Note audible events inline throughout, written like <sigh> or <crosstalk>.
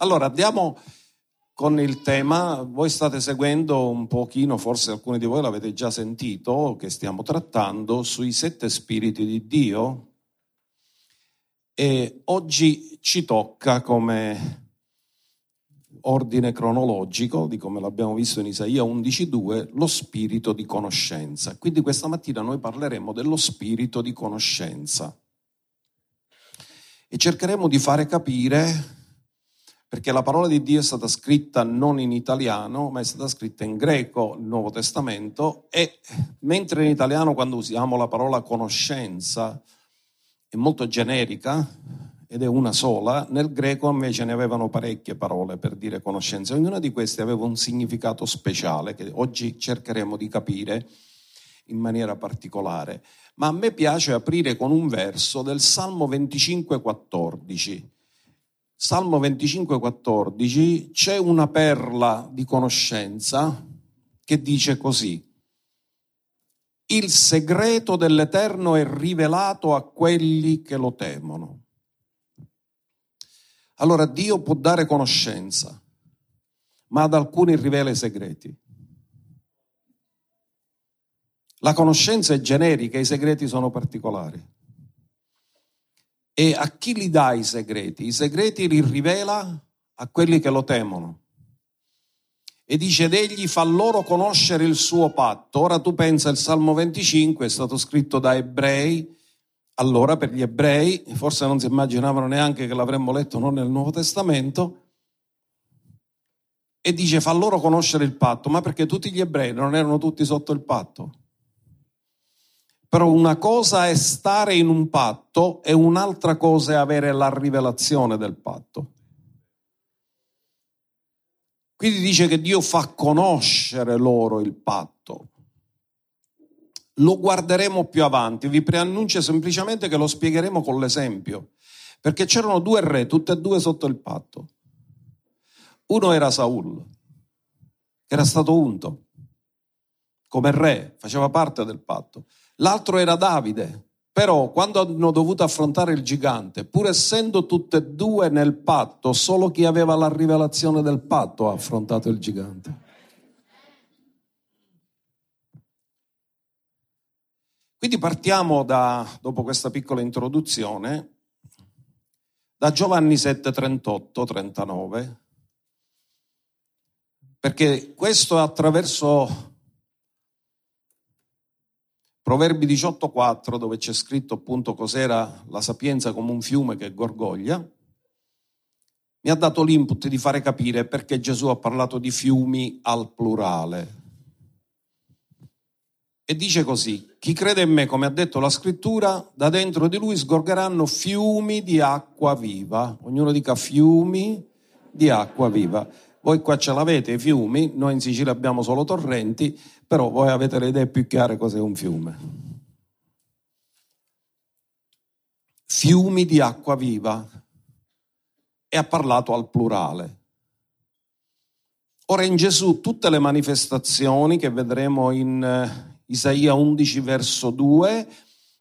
Allora andiamo con il tema, voi state seguendo un pochino, forse alcuni di voi l'avete già sentito, che stiamo trattando sui sette spiriti di Dio. E oggi ci tocca come ordine cronologico, di come l'abbiamo visto in Isaia 11.2, lo spirito di conoscenza. Quindi questa mattina noi parleremo dello spirito di conoscenza. E cercheremo di fare capire perché la parola di Dio è stata scritta non in italiano, ma è stata scritta in greco, il Nuovo Testamento, e mentre in italiano quando usiamo la parola conoscenza è molto generica ed è una sola, nel greco invece ne avevano parecchie parole per dire conoscenza, ognuna di queste aveva un significato speciale che oggi cercheremo di capire in maniera particolare. Ma a me piace aprire con un verso del Salmo 25, 14 Salmo 25, 14 c'è una perla di conoscenza che dice così. Il segreto dell'Eterno è rivelato a quelli che lo temono. Allora Dio può dare conoscenza, ma ad alcuni rivela i segreti. La conoscenza è generica, i segreti sono particolari. E a chi li dà i segreti? I segreti li rivela a quelli che lo temono. E dice ed egli fa loro conoscere il suo patto. Ora tu pensa il Salmo 25 è stato scritto da ebrei, allora per gli ebrei, forse non si immaginavano neanche che l'avremmo letto non nel Nuovo Testamento, e dice fa loro conoscere il patto, ma perché tutti gli ebrei non erano tutti sotto il patto? Però una cosa è stare in un patto e un'altra cosa è avere la rivelazione del patto. Quindi dice che Dio fa conoscere loro il patto. Lo guarderemo più avanti, vi preannuncio semplicemente che lo spiegheremo con l'esempio, perché c'erano due re, tutte e due sotto il patto. Uno era Saul, che era stato unto come re, faceva parte del patto l'altro era Davide. Però quando hanno dovuto affrontare il gigante, pur essendo tutte e due nel patto, solo chi aveva la rivelazione del patto ha affrontato il gigante. Quindi partiamo da, dopo questa piccola introduzione, da Giovanni 7, 38, 39, perché questo è attraverso Proverbi 18.4 dove c'è scritto appunto cos'era la sapienza come un fiume che gorgoglia, mi ha dato l'input di fare capire perché Gesù ha parlato di fiumi al plurale. E dice così, chi crede in me, come ha detto la scrittura, da dentro di lui sgorgeranno fiumi di acqua viva. Ognuno dica fiumi di acqua viva. Voi qua ce l'avete i fiumi, noi in Sicilia abbiamo solo torrenti, però voi avete le idee più chiare cos'è un fiume. Fiumi di acqua viva e ha parlato al plurale. Ora in Gesù tutte le manifestazioni che vedremo in eh, Isaia 11 verso 2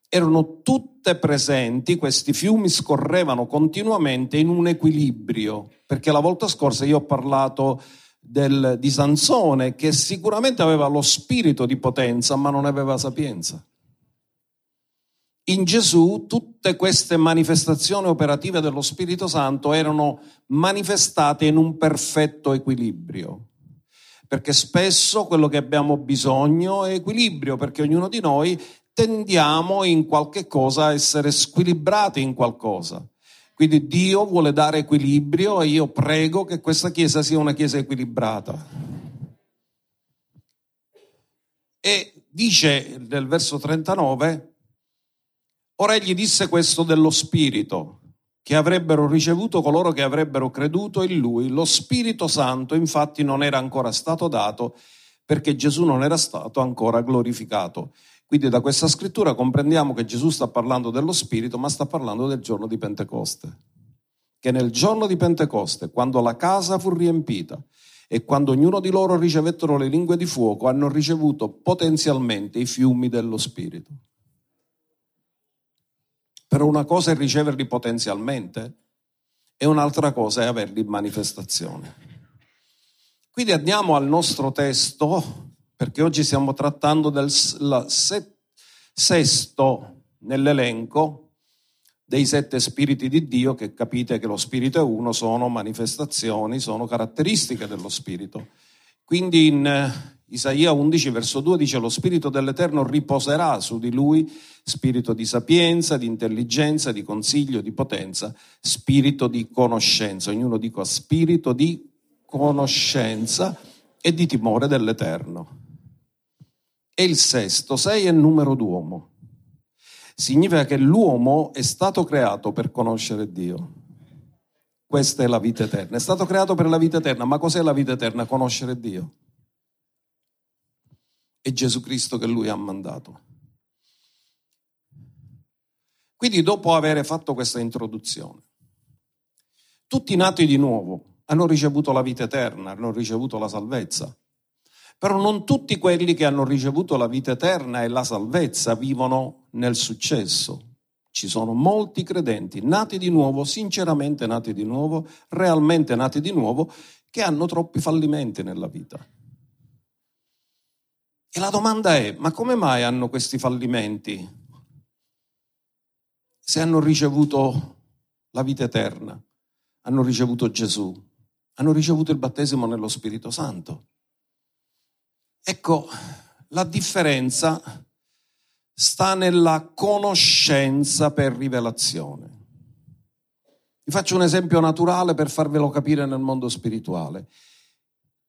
erano tutte presenti, questi fiumi scorrevano continuamente in un equilibrio, perché la volta scorsa io ho parlato del, di Sansone che sicuramente aveva lo spirito di potenza ma non aveva sapienza. In Gesù tutte queste manifestazioni operative dello Spirito Santo erano manifestate in un perfetto equilibrio perché spesso quello che abbiamo bisogno è equilibrio, perché ognuno di noi tendiamo in qualche cosa a essere squilibrati in qualcosa. Quindi Dio vuole dare equilibrio e io prego che questa Chiesa sia una Chiesa equilibrata. E dice nel verso 39, ora egli disse questo dello Spirito, che avrebbero ricevuto coloro che avrebbero creduto in lui. Lo Spirito Santo infatti non era ancora stato dato perché Gesù non era stato ancora glorificato. Quindi da questa scrittura comprendiamo che Gesù sta parlando dello Spirito, ma sta parlando del giorno di Pentecoste. Che nel giorno di Pentecoste, quando la casa fu riempita e quando ognuno di loro ricevettero le lingue di fuoco, hanno ricevuto potenzialmente i fiumi dello Spirito. Però una cosa è riceverli potenzialmente e un'altra cosa è averli in manifestazione. Quindi andiamo al nostro testo, perché oggi stiamo trattando del sesto nell'elenco dei sette spiriti di Dio, che capite che lo spirito è uno, sono manifestazioni, sono caratteristiche dello spirito. Quindi in eh, Isaia 11 verso 2 dice lo spirito dell'Eterno riposerà su di lui, spirito di sapienza, di intelligenza, di consiglio, di potenza, spirito di conoscenza, ognuno dica spirito di conoscenza e di timore dell'Eterno. E il sesto, sei è il numero d'uomo significa che l'uomo è stato creato per conoscere Dio. Questa è la vita eterna. È stato creato per la vita eterna, ma cos'è la vita eterna? Conoscere Dio. È Gesù Cristo che lui ha mandato. Quindi dopo aver fatto questa introduzione, tutti nati di nuovo hanno ricevuto la vita eterna, hanno ricevuto la salvezza. Però non tutti quelli che hanno ricevuto la vita eterna e la salvezza vivono nel successo. Ci sono molti credenti nati di nuovo, sinceramente nati di nuovo, realmente nati di nuovo, che hanno troppi fallimenti nella vita. E la domanda è, ma come mai hanno questi fallimenti? Se hanno ricevuto la vita eterna, hanno ricevuto Gesù, hanno ricevuto il battesimo nello Spirito Santo. Ecco, la differenza sta nella conoscenza per rivelazione. Vi faccio un esempio naturale per farvelo capire nel mondo spirituale.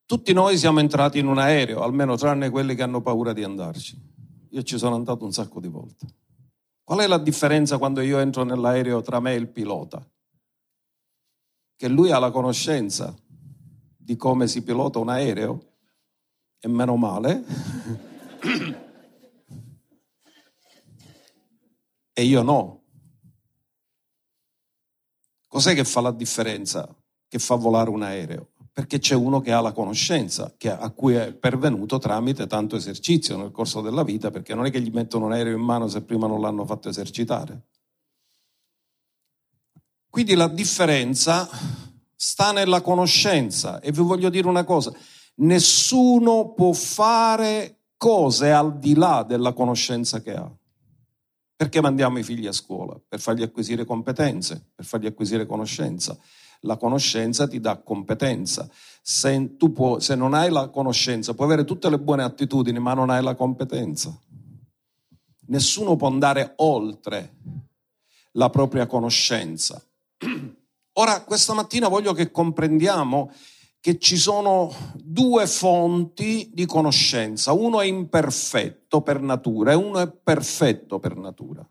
Tutti noi siamo entrati in un aereo, almeno tranne quelli che hanno paura di andarci. Io ci sono andato un sacco di volte. Qual è la differenza quando io entro nell'aereo tra me e il pilota? Che lui ha la conoscenza di come si pilota un aereo e meno male. e io no. Cos'è che fa la differenza? Che fa volare un aereo? Perché c'è uno che ha la conoscenza, a cui è pervenuto tramite tanto esercizio nel corso della vita, perché non è che gli mettono un aereo in mano se prima non l'hanno fatto esercitare. Quindi la differenza sta nella conoscenza e vi voglio dire una cosa, Nessuno può fare cose al di là della conoscenza che ha. Perché mandiamo i figli a scuola? Per fargli acquisire competenze, per fargli acquisire conoscenza. La conoscenza ti dà competenza. Se, può, se non hai la conoscenza, puoi avere tutte le buone attitudini, ma non hai la competenza. Nessuno può andare oltre la propria conoscenza. <clears throat> Ora, questa mattina voglio che comprendiamo che ci sono due fonti di conoscenza, uno è imperfetto per natura e uno è perfetto per natura.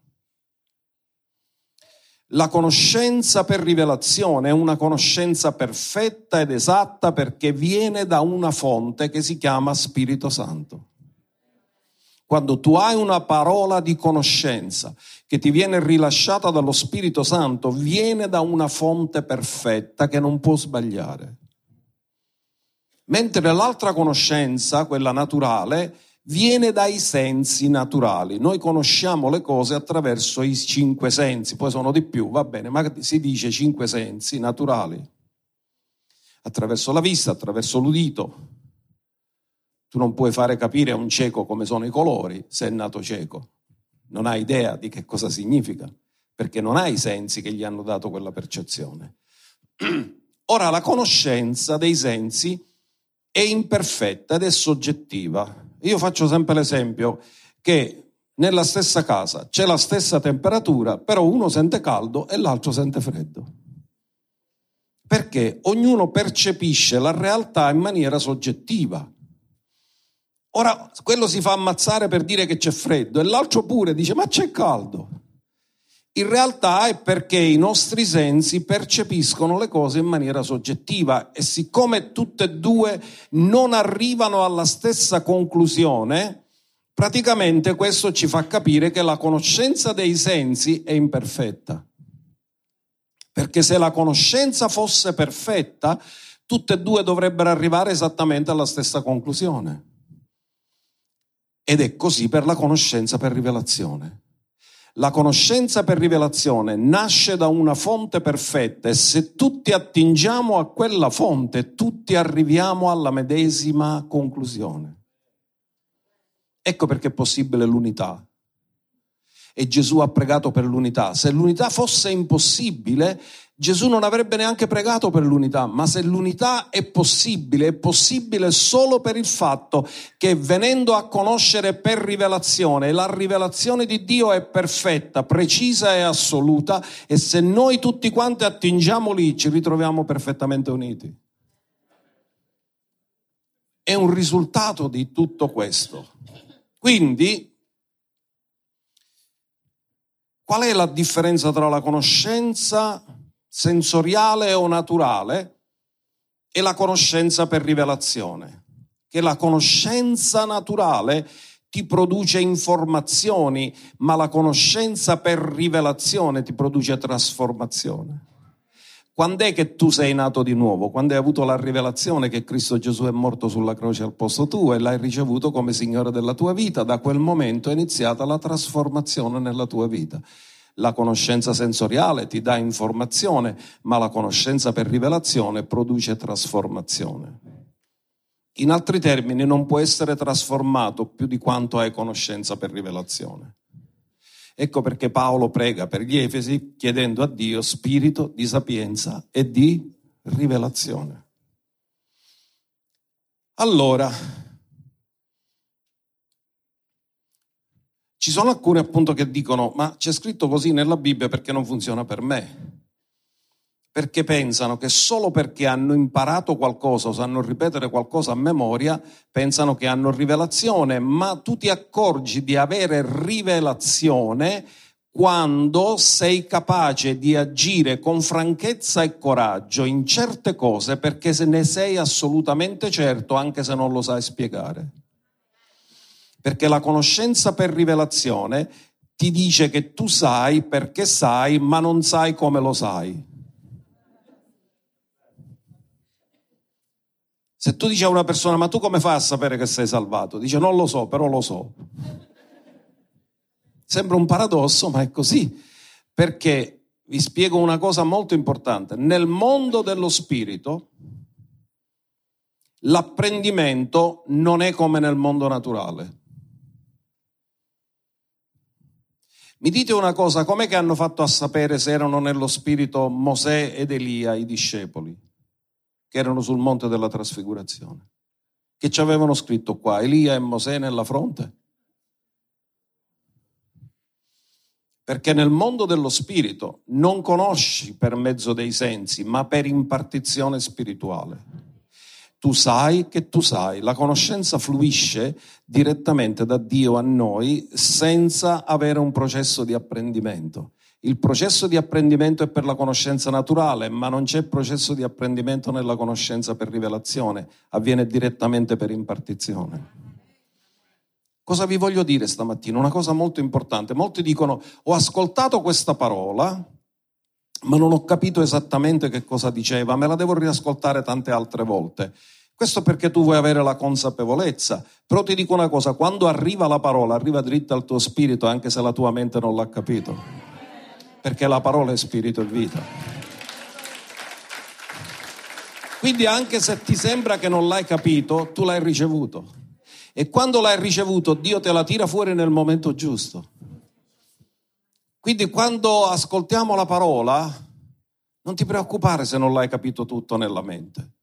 La conoscenza per rivelazione è una conoscenza perfetta ed esatta perché viene da una fonte che si chiama Spirito Santo. Quando tu hai una parola di conoscenza che ti viene rilasciata dallo Spirito Santo, viene da una fonte perfetta che non può sbagliare. Mentre l'altra conoscenza, quella naturale, viene dai sensi naturali. Noi conosciamo le cose attraverso i cinque sensi, poi sono di più, va bene, ma si dice cinque sensi naturali. Attraverso la vista, attraverso l'udito. Tu non puoi fare capire a un cieco come sono i colori se è nato cieco. Non hai idea di che cosa significa, perché non hai i sensi che gli hanno dato quella percezione. <clears throat> Ora, la conoscenza dei sensi è imperfetta ed è soggettiva. Io faccio sempre l'esempio che nella stessa casa c'è la stessa temperatura, però uno sente caldo e l'altro sente freddo. Perché ognuno percepisce la realtà in maniera soggettiva. Ora, quello si fa ammazzare per dire che c'è freddo e l'altro pure dice ma c'è caldo. In realtà è perché i nostri sensi percepiscono le cose in maniera soggettiva e siccome tutte e due non arrivano alla stessa conclusione, praticamente questo ci fa capire che la conoscenza dei sensi è imperfetta. Perché se la conoscenza fosse perfetta, tutte e due dovrebbero arrivare esattamente alla stessa conclusione. Ed è così per la conoscenza per rivelazione. La conoscenza per rivelazione nasce da una fonte perfetta e se tutti attingiamo a quella fonte, tutti arriviamo alla medesima conclusione. Ecco perché è possibile l'unità. E Gesù ha pregato per l'unità. Se l'unità fosse impossibile, Gesù non avrebbe neanche pregato per l'unità, ma se l'unità è possibile, è possibile solo per il fatto che venendo a conoscere per rivelazione, la rivelazione di Dio è perfetta, precisa e assoluta e se noi tutti quanti attingiamo lì ci ritroviamo perfettamente uniti. È un risultato di tutto questo. Quindi, qual è la differenza tra la conoscenza sensoriale o naturale e la conoscenza per rivelazione. Che la conoscenza naturale ti produce informazioni, ma la conoscenza per rivelazione ti produce trasformazione. Quando è che tu sei nato di nuovo? Quando hai avuto la rivelazione che Cristo Gesù è morto sulla croce al posto tuo e l'hai ricevuto come Signore della tua vita, da quel momento è iniziata la trasformazione nella tua vita. La conoscenza sensoriale ti dà informazione, ma la conoscenza per rivelazione produce trasformazione. In altri termini, non può essere trasformato più di quanto hai conoscenza per rivelazione. Ecco perché Paolo prega per gli Efesi chiedendo a Dio spirito di sapienza e di rivelazione. Allora, Ci sono alcuni appunto che dicono ma c'è scritto così nella Bibbia perché non funziona per me. Perché pensano che solo perché hanno imparato qualcosa o sanno ripetere qualcosa a memoria, pensano che hanno rivelazione, ma tu ti accorgi di avere rivelazione quando sei capace di agire con franchezza e coraggio in certe cose perché se ne sei assolutamente certo anche se non lo sai spiegare perché la conoscenza per rivelazione ti dice che tu sai perché sai, ma non sai come lo sai. Se tu dici a una persona, ma tu come fai a sapere che sei salvato? Dice, non lo so, però lo so. Sembra un paradosso, ma è così. Perché vi spiego una cosa molto importante. Nel mondo dello spirito, l'apprendimento non è come nel mondo naturale. Mi dite una cosa, com'è che hanno fatto a sapere se erano nello spirito Mosè ed Elia, i discepoli, che erano sul monte della trasfigurazione? Che ci avevano scritto qua, Elia e Mosè nella fronte? Perché nel mondo dello spirito non conosci per mezzo dei sensi, ma per impartizione spirituale tu sai che tu sai. La conoscenza fluisce direttamente da Dio a noi senza avere un processo di apprendimento. Il processo di apprendimento è per la conoscenza naturale, ma non c'è processo di apprendimento nella conoscenza per rivelazione, avviene direttamente per impartizione. Cosa vi voglio dire stamattina? Una cosa molto importante. Molti dicono ho ascoltato questa parola, ma non ho capito esattamente che cosa diceva, me la devo riascoltare tante altre volte. Questo perché tu vuoi avere la consapevolezza. Però ti dico una cosa, quando arriva la parola, arriva dritta al tuo spirito, anche se la tua mente non l'ha capito. Perché la parola è spirito e vita. Quindi anche se ti sembra che non l'hai capito, tu l'hai ricevuto. E quando l'hai ricevuto, Dio te la tira fuori nel momento giusto. Quindi quando ascoltiamo la parola, non ti preoccupare se non l'hai capito tutto nella mente,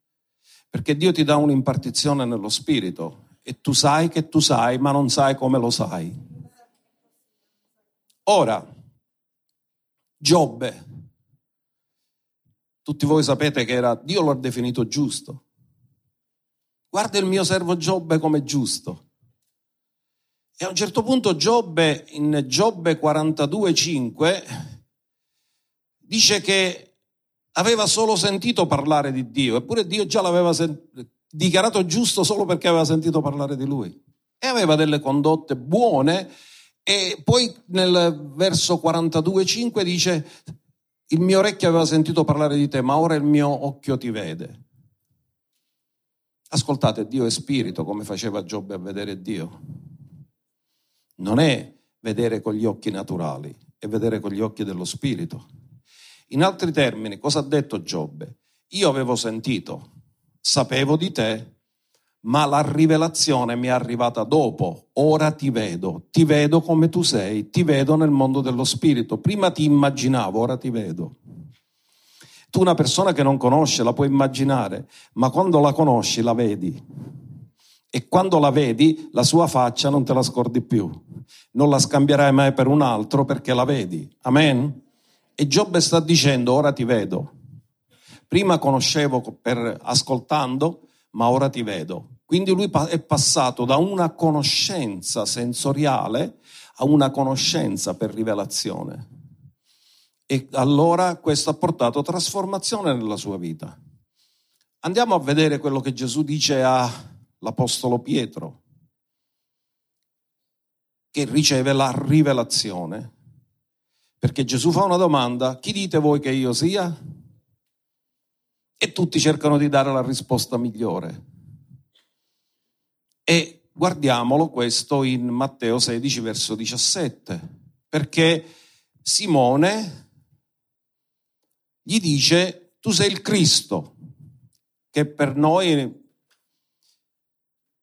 perché Dio ti dà un'impartizione nello spirito e tu sai che tu sai, ma non sai come lo sai. Ora, Giobbe, tutti voi sapete che era, Dio lo ha definito giusto. Guarda il mio servo Giobbe come giusto. E a un certo punto Giobbe, in Giobbe 42,5, dice che aveva solo sentito parlare di Dio, eppure Dio già l'aveva sen- dichiarato giusto solo perché aveva sentito parlare di lui. E aveva delle condotte buone e poi nel verso 42,5 dice il mio orecchio aveva sentito parlare di te, ma ora il mio occhio ti vede. Ascoltate, Dio è spirito, come faceva Giobbe a vedere Dio non è vedere con gli occhi naturali, e vedere con gli occhi dello spirito. In altri termini, cosa ha detto Giobbe? Io avevo sentito, sapevo di te, ma la rivelazione mi è arrivata dopo. Ora ti vedo, ti vedo come tu sei, ti vedo nel mondo dello spirito. Prima ti immaginavo, ora ti vedo. Tu una persona che non conosce la puoi immaginare, ma quando la conosci la vedi. E quando la vedi, la sua faccia non te la scordi più. Non la scambierai mai per un altro perché la vedi. Amen? E Giobbe sta dicendo, ora ti vedo. Prima conoscevo per ascoltando, ma ora ti vedo. Quindi lui è passato da una conoscenza sensoriale a una conoscenza per rivelazione. E allora questo ha portato trasformazione nella sua vita. Andiamo a vedere quello che Gesù dice all'Apostolo Pietro, che riceve la rivelazione. Perché Gesù fa una domanda, chi dite voi che io sia? E tutti cercano di dare la risposta migliore. E guardiamolo questo in Matteo 16, verso 17, perché Simone gli dice tu sei il Cristo, che per noi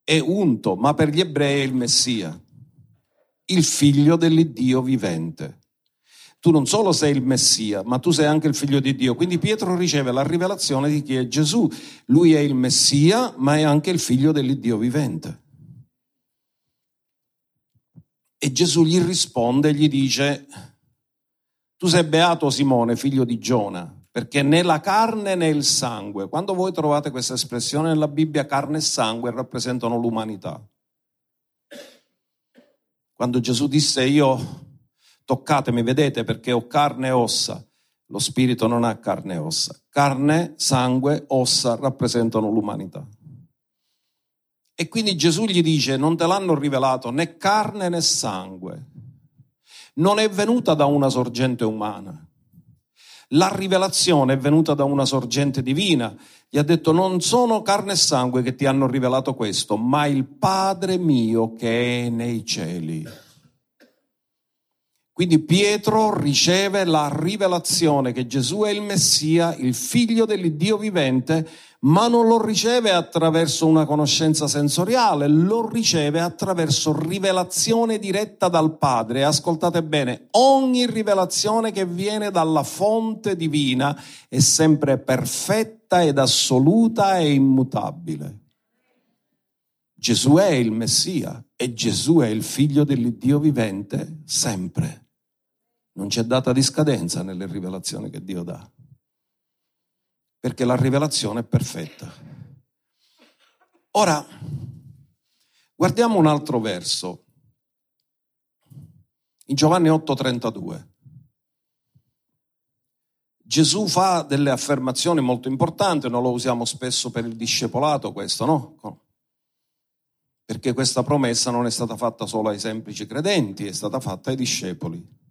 è unto, ma per gli ebrei è il Messia, il figlio dell'Iddio vivente. Tu non solo sei il Messia, ma tu sei anche il figlio di Dio. Quindi Pietro riceve la rivelazione di chi è Gesù. Lui è il Messia, ma è anche il figlio dell'Iddio vivente. E Gesù gli risponde e gli dice, tu sei beato Simone, figlio di Giona, perché né la carne né il sangue, quando voi trovate questa espressione nella Bibbia, carne e sangue rappresentano l'umanità. Quando Gesù disse io toccatemi, vedete perché ho carne e ossa, lo spirito non ha carne e ossa. Carne, sangue, ossa rappresentano l'umanità. E quindi Gesù gli dice, non te l'hanno rivelato né carne né sangue, non è venuta da una sorgente umana. La rivelazione è venuta da una sorgente divina. Gli ha detto non sono carne e sangue che ti hanno rivelato questo, ma il Padre mio che è nei cieli. Quindi Pietro riceve la rivelazione che Gesù è il Messia, il figlio dell'Iddio vivente, ma non lo riceve attraverso una conoscenza sensoriale, lo riceve attraverso rivelazione diretta dal Padre. Ascoltate bene, ogni rivelazione che viene dalla fonte divina è sempre perfetta ed assoluta e immutabile. Gesù è il Messia e Gesù è il figlio dell'Iddio vivente sempre. Non c'è data di scadenza nelle rivelazioni che Dio dà perché la rivelazione è perfetta. Ora, guardiamo un altro verso. In Giovanni 8:32. Gesù fa delle affermazioni molto importanti, non lo usiamo spesso per il discepolato questo, no? Perché questa promessa non è stata fatta solo ai semplici credenti, è stata fatta ai discepoli.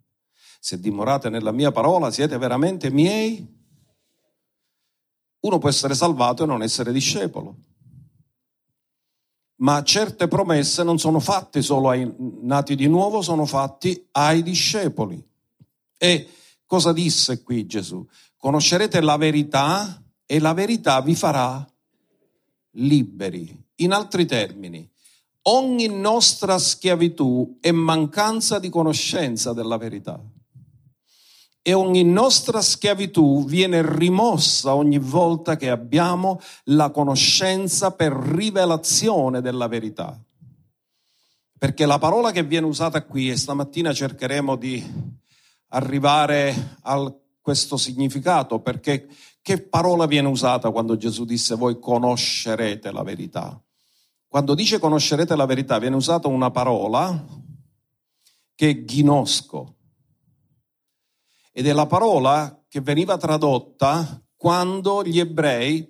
Se dimorate nella mia parola siete veramente miei uno può essere salvato e non essere discepolo. Ma certe promesse non sono fatte solo ai nati di nuovo, sono fatte ai discepoli. E cosa disse qui Gesù? Conoscerete la verità e la verità vi farà liberi. In altri termini, ogni nostra schiavitù è mancanza di conoscenza della verità e ogni nostra schiavitù viene rimossa ogni volta che abbiamo la conoscenza per rivelazione della verità. Perché la parola che viene usata qui, e stamattina cercheremo di arrivare a questo significato, perché che parola viene usata quando Gesù disse voi conoscerete la verità? Quando dice conoscerete la verità viene usata una parola che è ghinosco, ed è la parola che veniva tradotta quando gli ebrei,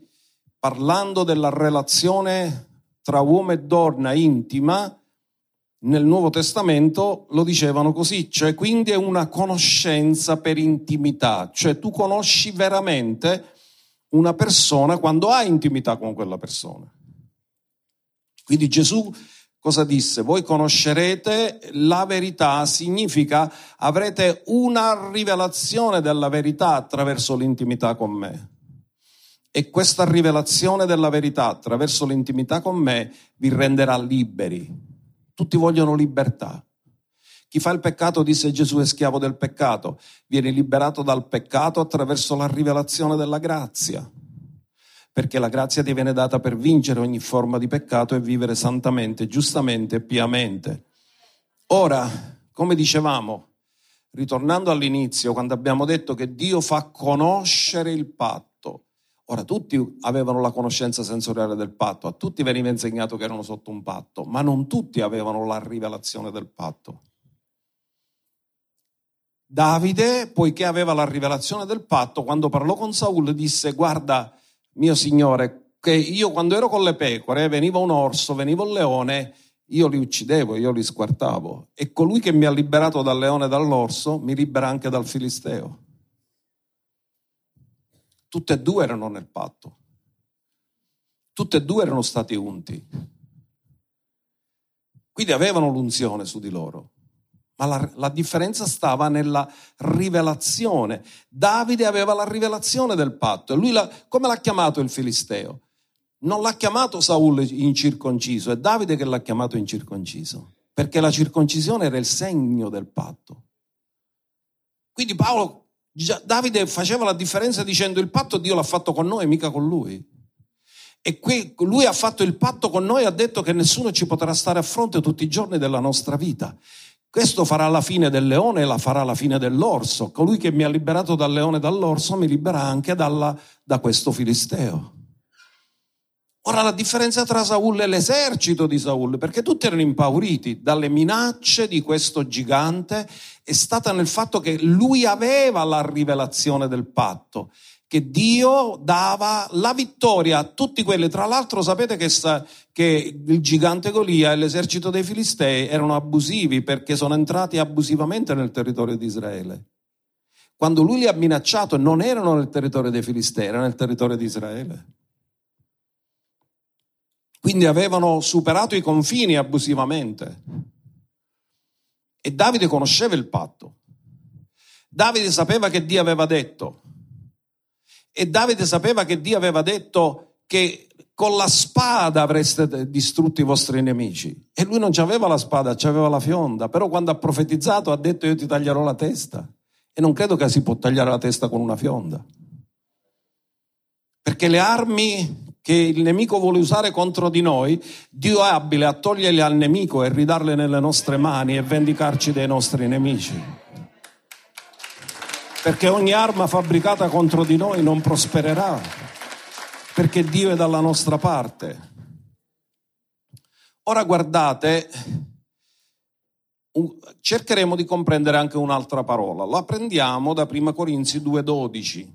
parlando della relazione tra uomo e donna intima, nel Nuovo Testamento lo dicevano così, cioè quindi è una conoscenza per intimità, cioè tu conosci veramente una persona quando hai intimità con quella persona. Quindi Gesù cosa disse? Voi conoscerete la verità, significa avrete una rivelazione della verità attraverso l'intimità con me. E questa rivelazione della verità attraverso l'intimità con me vi renderà liberi. Tutti vogliono libertà. Chi fa il peccato, disse Gesù, è schiavo del peccato. Viene liberato dal peccato attraverso la rivelazione della grazia perché la grazia ti viene data per vincere ogni forma di peccato e vivere santamente, giustamente e piamente. Ora, come dicevamo, ritornando all'inizio, quando abbiamo detto che Dio fa conoscere il patto, ora tutti avevano la conoscenza sensoriale del patto, a tutti veniva insegnato che erano sotto un patto, ma non tutti avevano la rivelazione del patto. Davide, poiché aveva la rivelazione del patto, quando parlò con Saul disse guarda, mio Signore, che io quando ero con le pecore, veniva un orso, veniva un leone, io li uccidevo, io li squartavo. E colui che mi ha liberato dal leone e dall'orso mi libera anche dal filisteo. Tutte e due erano nel patto. Tutte e due erano stati unti. Quindi avevano l'unzione su di loro ma la, la, differenza stava nella rivelazione. Davide aveva la rivelazione del patto e lui la, come l'ha chiamato il Filisteo? Non l'ha chiamato Saul incirconciso, è Davide che l'ha chiamato incirconciso, perché la circoncisione era il segno del patto. Quindi Paolo, Davide faceva la differenza dicendo il patto Dio l'ha fatto con noi, mica con lui. E qui lui ha fatto il patto con noi, ha detto che nessuno ci potrà stare a fronte tutti i giorni della nostra vita. Questo farà la fine del leone e la farà la fine dell'orso. Colui che mi ha liberato dal leone e dall'orso mi libera anche dalla, da questo filisteo. Ora la differenza tra Saul e l'esercito di Saul, perché tutti erano impauriti dalle minacce di questo gigante, è stata nel fatto che lui aveva la rivelazione del patto che Dio dava la vittoria a tutti quelli. Tra l'altro sapete che, sa, che il gigante Golia e l'esercito dei Filistei erano abusivi perché sono entrati abusivamente nel territorio di Israele. Quando lui li ha minacciato non erano nel territorio dei Filistei, erano nel territorio di Israele. Quindi avevano superato i confini abusivamente. E Davide conosceva il patto. Davide sapeva che Dio aveva detto, e Davide sapeva che Dio aveva detto che con la spada avreste distrutto i vostri nemici. E lui non aveva la spada, aveva la fionda. Però quando ha profetizzato ha detto io ti taglierò la testa. E non credo che si può tagliare la testa con una fionda. Perché le armi che il nemico vuole usare contro di noi, Dio è abile a toglierle al nemico e ridarle nelle nostre mani e vendicarci dei nostri nemici perché ogni arma fabbricata contro di noi non prospererà, perché Dio è dalla nostra parte. Ora guardate, cercheremo di comprendere anche un'altra parola. La prendiamo da 1 Corinzi 2,12,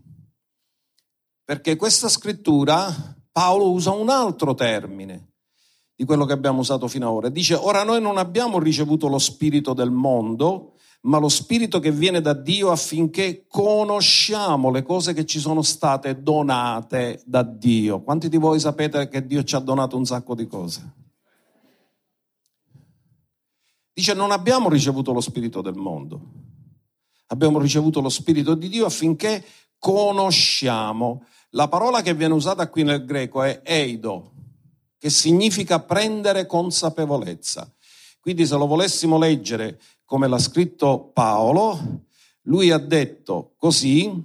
perché questa scrittura Paolo usa un altro termine di quello che abbiamo usato fino ad ora. Dice, ora noi non abbiamo ricevuto lo spirito del mondo, ma lo Spirito che viene da Dio affinché conosciamo le cose che ci sono state donate da Dio. Quanti di voi sapete che Dio ci ha donato un sacco di cose? Dice non abbiamo ricevuto lo Spirito del mondo, abbiamo ricevuto lo Spirito di Dio affinché conosciamo. La parola che viene usata qui nel greco è eido, che significa prendere consapevolezza. Quindi se lo volessimo leggere come l'ha scritto Paolo, lui ha detto così,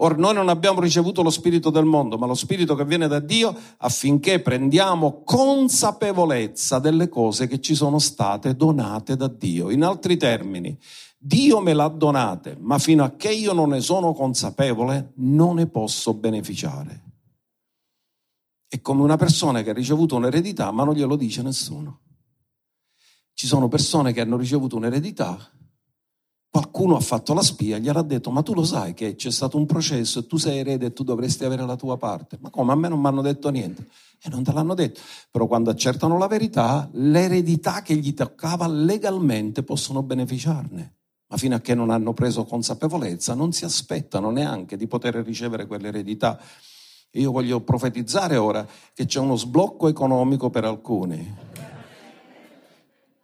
Or noi non abbiamo ricevuto lo spirito del mondo, ma lo spirito che viene da Dio affinché prendiamo consapevolezza delle cose che ci sono state donate da Dio. In altri termini, Dio me l'ha donate, ma fino a che io non ne sono consapevole non ne posso beneficiare. È come una persona che ha ricevuto un'eredità ma non glielo dice nessuno. Ci sono persone che hanno ricevuto un'eredità, qualcuno ha fatto la spia, gliel'ha detto, ma tu lo sai che c'è stato un processo e tu sei erede e tu dovresti avere la tua parte. Ma come? A me non mi hanno detto niente. E non te l'hanno detto. Però quando accertano la verità, l'eredità che gli toccava legalmente possono beneficiarne. Ma fino a che non hanno preso consapevolezza non si aspettano neanche di poter ricevere quell'eredità. Io voglio profetizzare ora che c'è uno sblocco economico per alcuni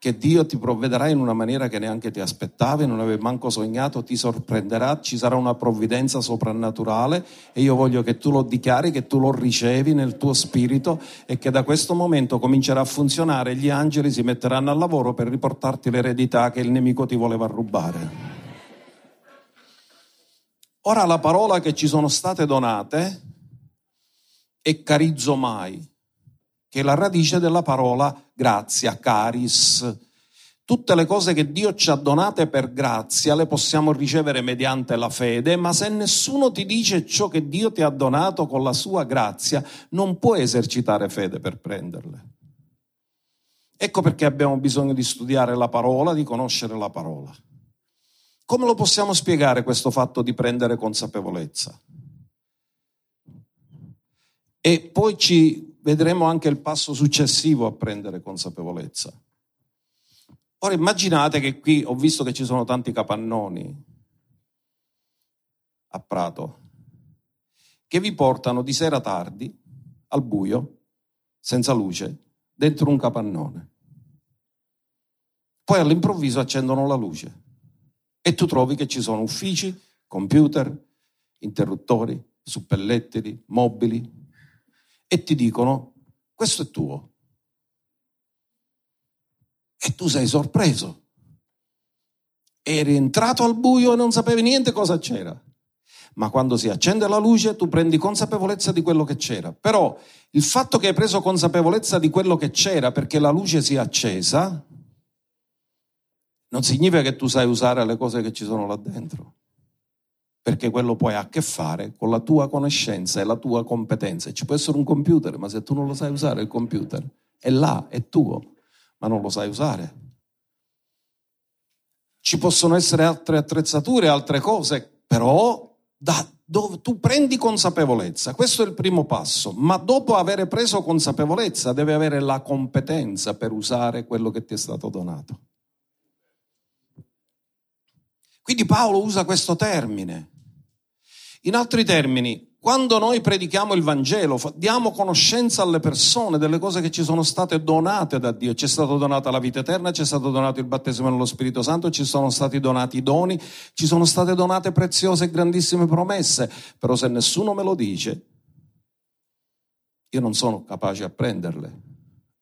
che Dio ti provvederà in una maniera che neanche ti aspettavi, non avevi manco sognato, ti sorprenderà, ci sarà una provvidenza soprannaturale e io voglio che tu lo dichiari, che tu lo ricevi nel tuo spirito e che da questo momento comincerà a funzionare gli angeli si metteranno al lavoro per riportarti l'eredità che il nemico ti voleva rubare. Ora la parola che ci sono state donate è carizomai che è la radice della parola grazia, caris. Tutte le cose che Dio ci ha donate per grazia le possiamo ricevere mediante la fede, ma se nessuno ti dice ciò che Dio ti ha donato con la sua grazia, non puoi esercitare fede per prenderle. Ecco perché abbiamo bisogno di studiare la parola, di conoscere la parola. Come lo possiamo spiegare questo fatto di prendere consapevolezza? E poi ci vedremo anche il passo successivo a prendere consapevolezza. Ora immaginate che qui ho visto che ci sono tanti capannoni a Prato che vi portano di sera tardi al buio, senza luce, dentro un capannone. Poi all'improvviso accendono la luce e tu trovi che ci sono uffici, computer, interruttori, suppellettili, mobili, e ti dicono questo è tuo. E tu sei sorpreso. Eri entrato al buio e non sapevi niente cosa c'era. Ma quando si accende la luce tu prendi consapevolezza di quello che c'era. Però il fatto che hai preso consapevolezza di quello che c'era perché la luce si è accesa non significa che tu sai usare le cose che ci sono là dentro perché quello poi ha a che fare con la tua conoscenza e la tua competenza. Ci può essere un computer, ma se tu non lo sai usare il computer, è là, è tuo, ma non lo sai usare. Ci possono essere altre attrezzature, altre cose, però da dove tu prendi consapevolezza, questo è il primo passo, ma dopo aver preso consapevolezza devi avere la competenza per usare quello che ti è stato donato. Quindi Paolo usa questo termine. In altri termini, quando noi predichiamo il Vangelo, diamo conoscenza alle persone delle cose che ci sono state donate da Dio. Ci è stata donata la vita eterna, ci è stato donato il battesimo nello Spirito Santo, ci sono stati donati i doni, ci sono state donate preziose e grandissime promesse. Però se nessuno me lo dice, io non sono capace a prenderle.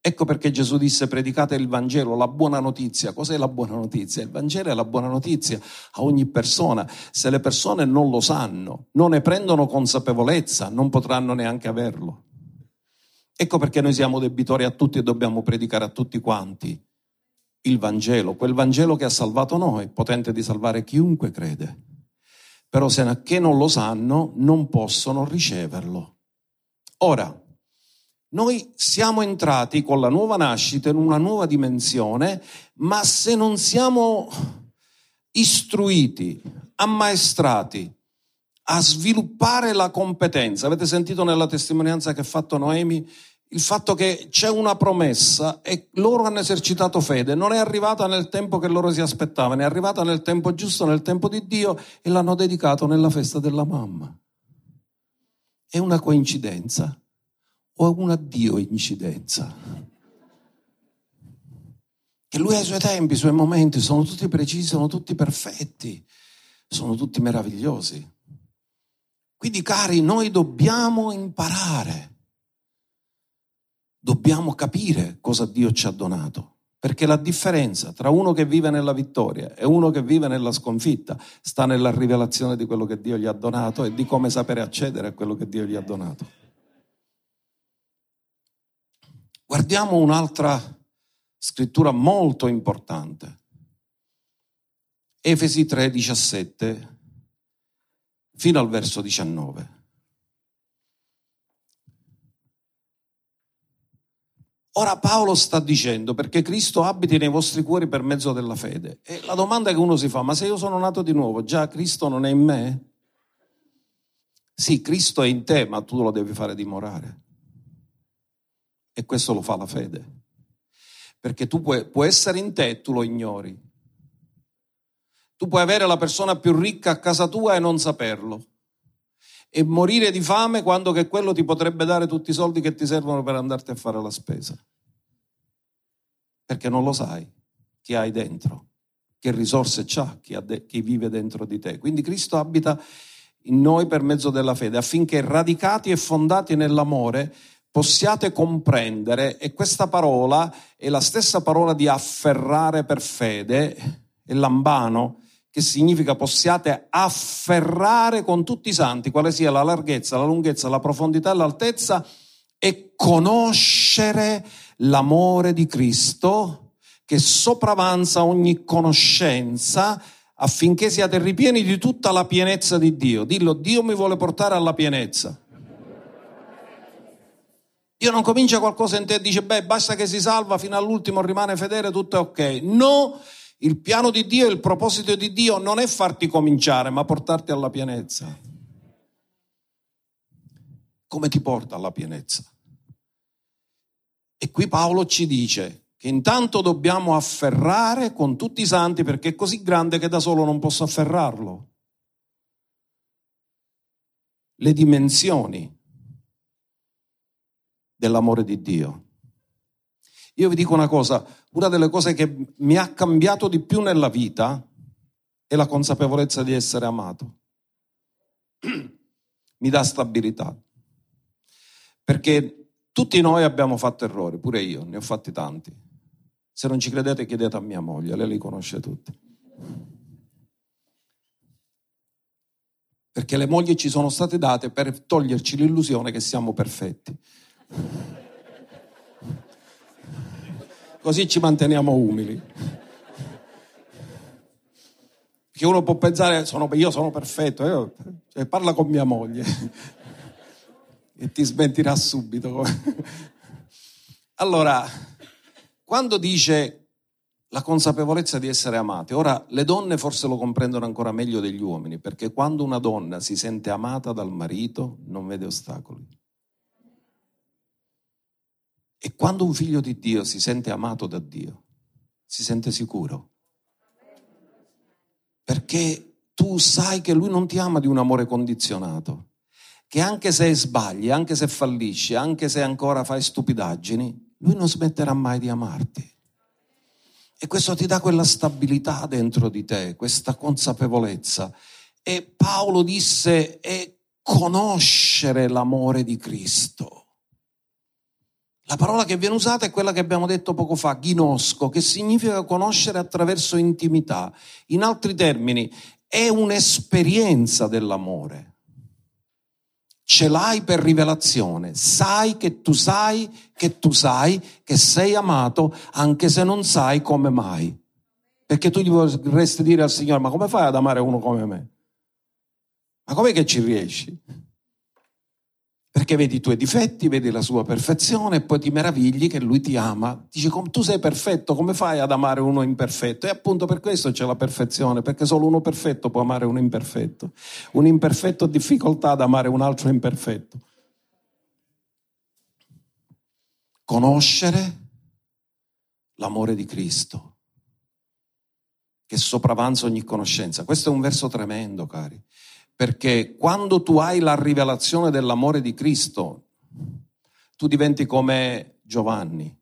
Ecco perché Gesù disse predicate il Vangelo, la buona notizia. Cos'è la buona notizia? Il Vangelo è la buona notizia a ogni persona. Se le persone non lo sanno, non ne prendono consapevolezza, non potranno neanche averlo. Ecco perché noi siamo debitori a tutti e dobbiamo predicare a tutti quanti il Vangelo, quel Vangelo che ha salvato noi, potente di salvare chiunque crede. Però se che non lo sanno, non possono riceverlo. Ora, noi siamo entrati con la nuova nascita in una nuova dimensione, ma se non siamo istruiti, ammaestrati a sviluppare la competenza, avete sentito nella testimonianza che ha fatto Noemi il fatto che c'è una promessa e loro hanno esercitato fede, non è arrivata nel tempo che loro si aspettavano, è arrivata nel tempo giusto, nel tempo di Dio e l'hanno dedicato nella festa della mamma. È una coincidenza o un addio incidenza. Che lui ha i suoi tempi, i suoi momenti, sono tutti precisi, sono tutti perfetti, sono tutti meravigliosi. Quindi cari, noi dobbiamo imparare, dobbiamo capire cosa Dio ci ha donato. Perché la differenza tra uno che vive nella vittoria e uno che vive nella sconfitta sta nella rivelazione di quello che Dio gli ha donato e di come sapere accedere a quello che Dio gli ha donato. Guardiamo un'altra scrittura molto importante. Efesi 3, 17 fino al verso 19. Ora Paolo sta dicendo perché Cristo abiti nei vostri cuori per mezzo della fede. E la domanda che uno si fa, ma se io sono nato di nuovo, già Cristo non è in me? Sì, Cristo è in te, ma tu lo devi fare dimorare. E questo lo fa la fede. Perché tu puoi, puoi essere in te e tu lo ignori. Tu puoi avere la persona più ricca a casa tua e non saperlo. E morire di fame quando che quello ti potrebbe dare tutti i soldi che ti servono per andarti a fare la spesa. Perché non lo sai. chi hai dentro, che risorse c'ha chi, de- chi vive dentro di te. Quindi Cristo abita in noi per mezzo della fede, affinché radicati e fondati nell'amore possiate comprendere, e questa parola è la stessa parola di afferrare per fede, è lambano, che significa possiate afferrare con tutti i santi, quale sia la larghezza, la lunghezza, la profondità l'altezza, e conoscere l'amore di Cristo che sopravanza ogni conoscenza affinché siate ripieni di tutta la pienezza di Dio. Dillo, Dio mi vuole portare alla pienezza. Dio non comincia qualcosa in te e dice, beh, basta che si salva fino all'ultimo, rimane fedele, tutto è ok. No, il piano di Dio, il proposito di Dio non è farti cominciare, ma portarti alla pienezza. Come ti porta alla pienezza? E qui Paolo ci dice che intanto dobbiamo afferrare con tutti i santi perché è così grande che da solo non posso afferrarlo. Le dimensioni dell'amore di Dio. Io vi dico una cosa, una delle cose che mi ha cambiato di più nella vita è la consapevolezza di essere amato. <clears throat> Mi dà stabilità. Perché tutti noi abbiamo fatto errori, pure io, ne ho fatti tanti. Se non ci credete chiedete a mia moglie, lei li conosce tutti. Perché le mogli ci sono state date per toglierci l'illusione che siamo perfetti. Così ci manteniamo umili. Che uno può pensare, sono, io sono perfetto, io, cioè, parla con mia moglie <laughs> e ti smentirà subito. allora, quando dice la consapevolezza di essere amate, ora le donne forse lo comprendono ancora meglio degli uomini, perché quando una donna si sente amata dal marito non vede ostacoli. E quando un figlio di Dio si sente amato da Dio, si sente sicuro. Perché tu sai che lui non ti ama di un amore condizionato, che anche se sbagli, anche se fallisci, anche se ancora fai stupidaggini, lui non smetterà mai di amarti. E questo ti dà quella stabilità dentro di te, questa consapevolezza. E Paolo disse, è conoscere l'amore di Cristo. La parola che viene usata è quella che abbiamo detto poco fa, ghinosco, che significa conoscere attraverso intimità. In altri termini, è un'esperienza dell'amore. Ce l'hai per rivelazione, sai che tu sai che tu sai che sei amato anche se non sai come mai. Perché tu gli vorresti dire al Signore, ma come fai ad amare uno come me? Ma com'è che ci riesci? Perché vedi i tuoi difetti, vedi la sua perfezione e poi ti meravigli che lui ti ama. Dici, tu sei perfetto, come fai ad amare uno imperfetto? E appunto per questo c'è la perfezione, perché solo uno perfetto può amare uno imperfetto. Un imperfetto ha difficoltà ad amare un altro imperfetto. Conoscere l'amore di Cristo, che sopravanza ogni conoscenza. Questo è un verso tremendo, cari perché quando tu hai la rivelazione dell'amore di Cristo, tu diventi come Giovanni.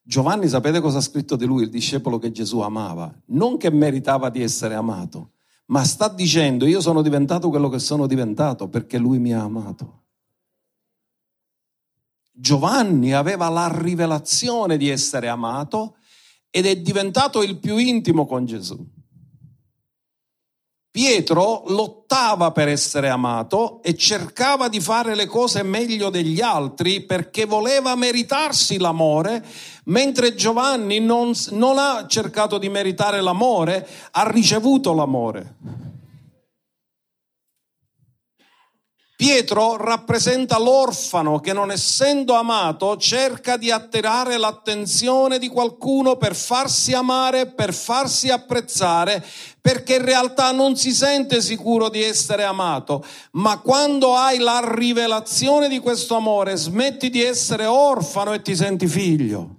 Giovanni, sapete cosa ha scritto di lui, il discepolo che Gesù amava? Non che meritava di essere amato, ma sta dicendo io sono diventato quello che sono diventato perché lui mi ha amato. Giovanni aveva la rivelazione di essere amato ed è diventato il più intimo con Gesù. Pietro lottava per essere amato e cercava di fare le cose meglio degli altri perché voleva meritarsi l'amore, mentre Giovanni non, non ha cercato di meritare l'amore, ha ricevuto l'amore. Pietro rappresenta l'orfano che non essendo amato cerca di attirare l'attenzione di qualcuno per farsi amare, per farsi apprezzare, perché in realtà non si sente sicuro di essere amato, ma quando hai la rivelazione di questo amore smetti di essere orfano e ti senti figlio.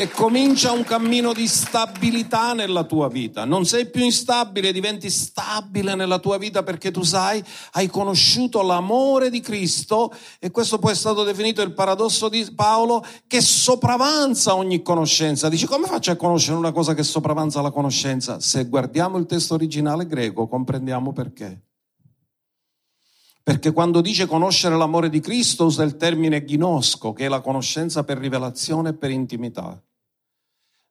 E comincia un cammino di stabilità nella tua vita. Non sei più instabile, diventi stabile nella tua vita perché tu sai, hai conosciuto l'amore di Cristo e questo poi è stato definito il paradosso di Paolo che sopravanza ogni conoscenza. Dice come faccio a conoscere una cosa che sopravanza la conoscenza? Se guardiamo il testo originale greco comprendiamo perché. Perché quando dice conoscere l'amore di Cristo usa il termine gnosco, che è la conoscenza per rivelazione e per intimità.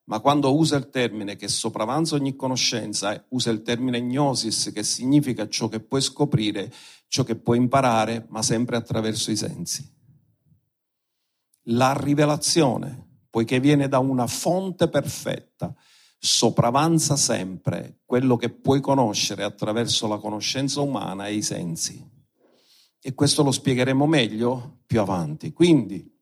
Ma quando usa il termine che sopravanza ogni conoscenza, usa il termine gnosis, che significa ciò che puoi scoprire, ciò che puoi imparare, ma sempre attraverso i sensi. La rivelazione, poiché viene da una fonte perfetta, sopravanza sempre quello che puoi conoscere attraverso la conoscenza umana e i sensi e questo lo spiegheremo meglio più avanti. Quindi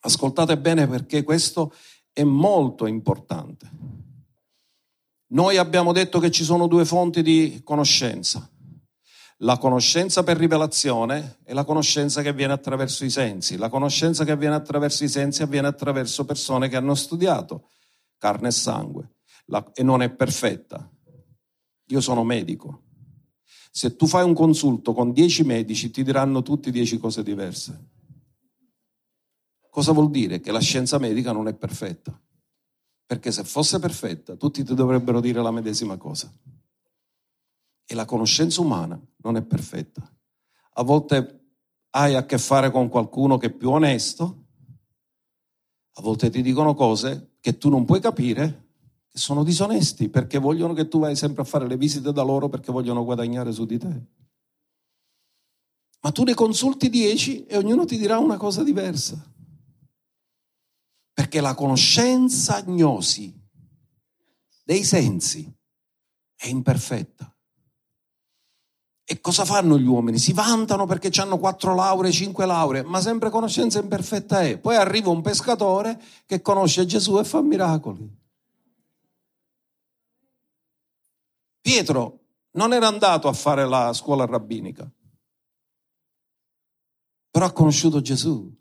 ascoltate bene perché questo è molto importante. Noi abbiamo detto che ci sono due fonti di conoscenza. La conoscenza per rivelazione e la conoscenza che avviene attraverso i sensi. La conoscenza che avviene attraverso i sensi avviene attraverso persone che hanno studiato carne e sangue la, e non è perfetta. Io sono medico, se tu fai un consulto con dieci medici ti diranno tutti dieci cose diverse. Cosa vuol dire? Che la scienza medica non è perfetta. Perché se fosse perfetta tutti ti dovrebbero dire la medesima cosa. E la conoscenza umana non è perfetta. A volte hai a che fare con qualcuno che è più onesto, a volte ti dicono cose che tu non puoi capire sono disonesti perché vogliono che tu vai sempre a fare le visite da loro perché vogliono guadagnare su di te. Ma tu ne consulti dieci e ognuno ti dirà una cosa diversa. Perché la conoscenza gnosi dei sensi è imperfetta. E cosa fanno gli uomini? Si vantano perché hanno quattro lauree, cinque lauree, ma sempre conoscenza imperfetta è. Poi arriva un pescatore che conosce Gesù e fa miracoli. Pietro non era andato a fare la scuola rabbinica, però ha conosciuto Gesù.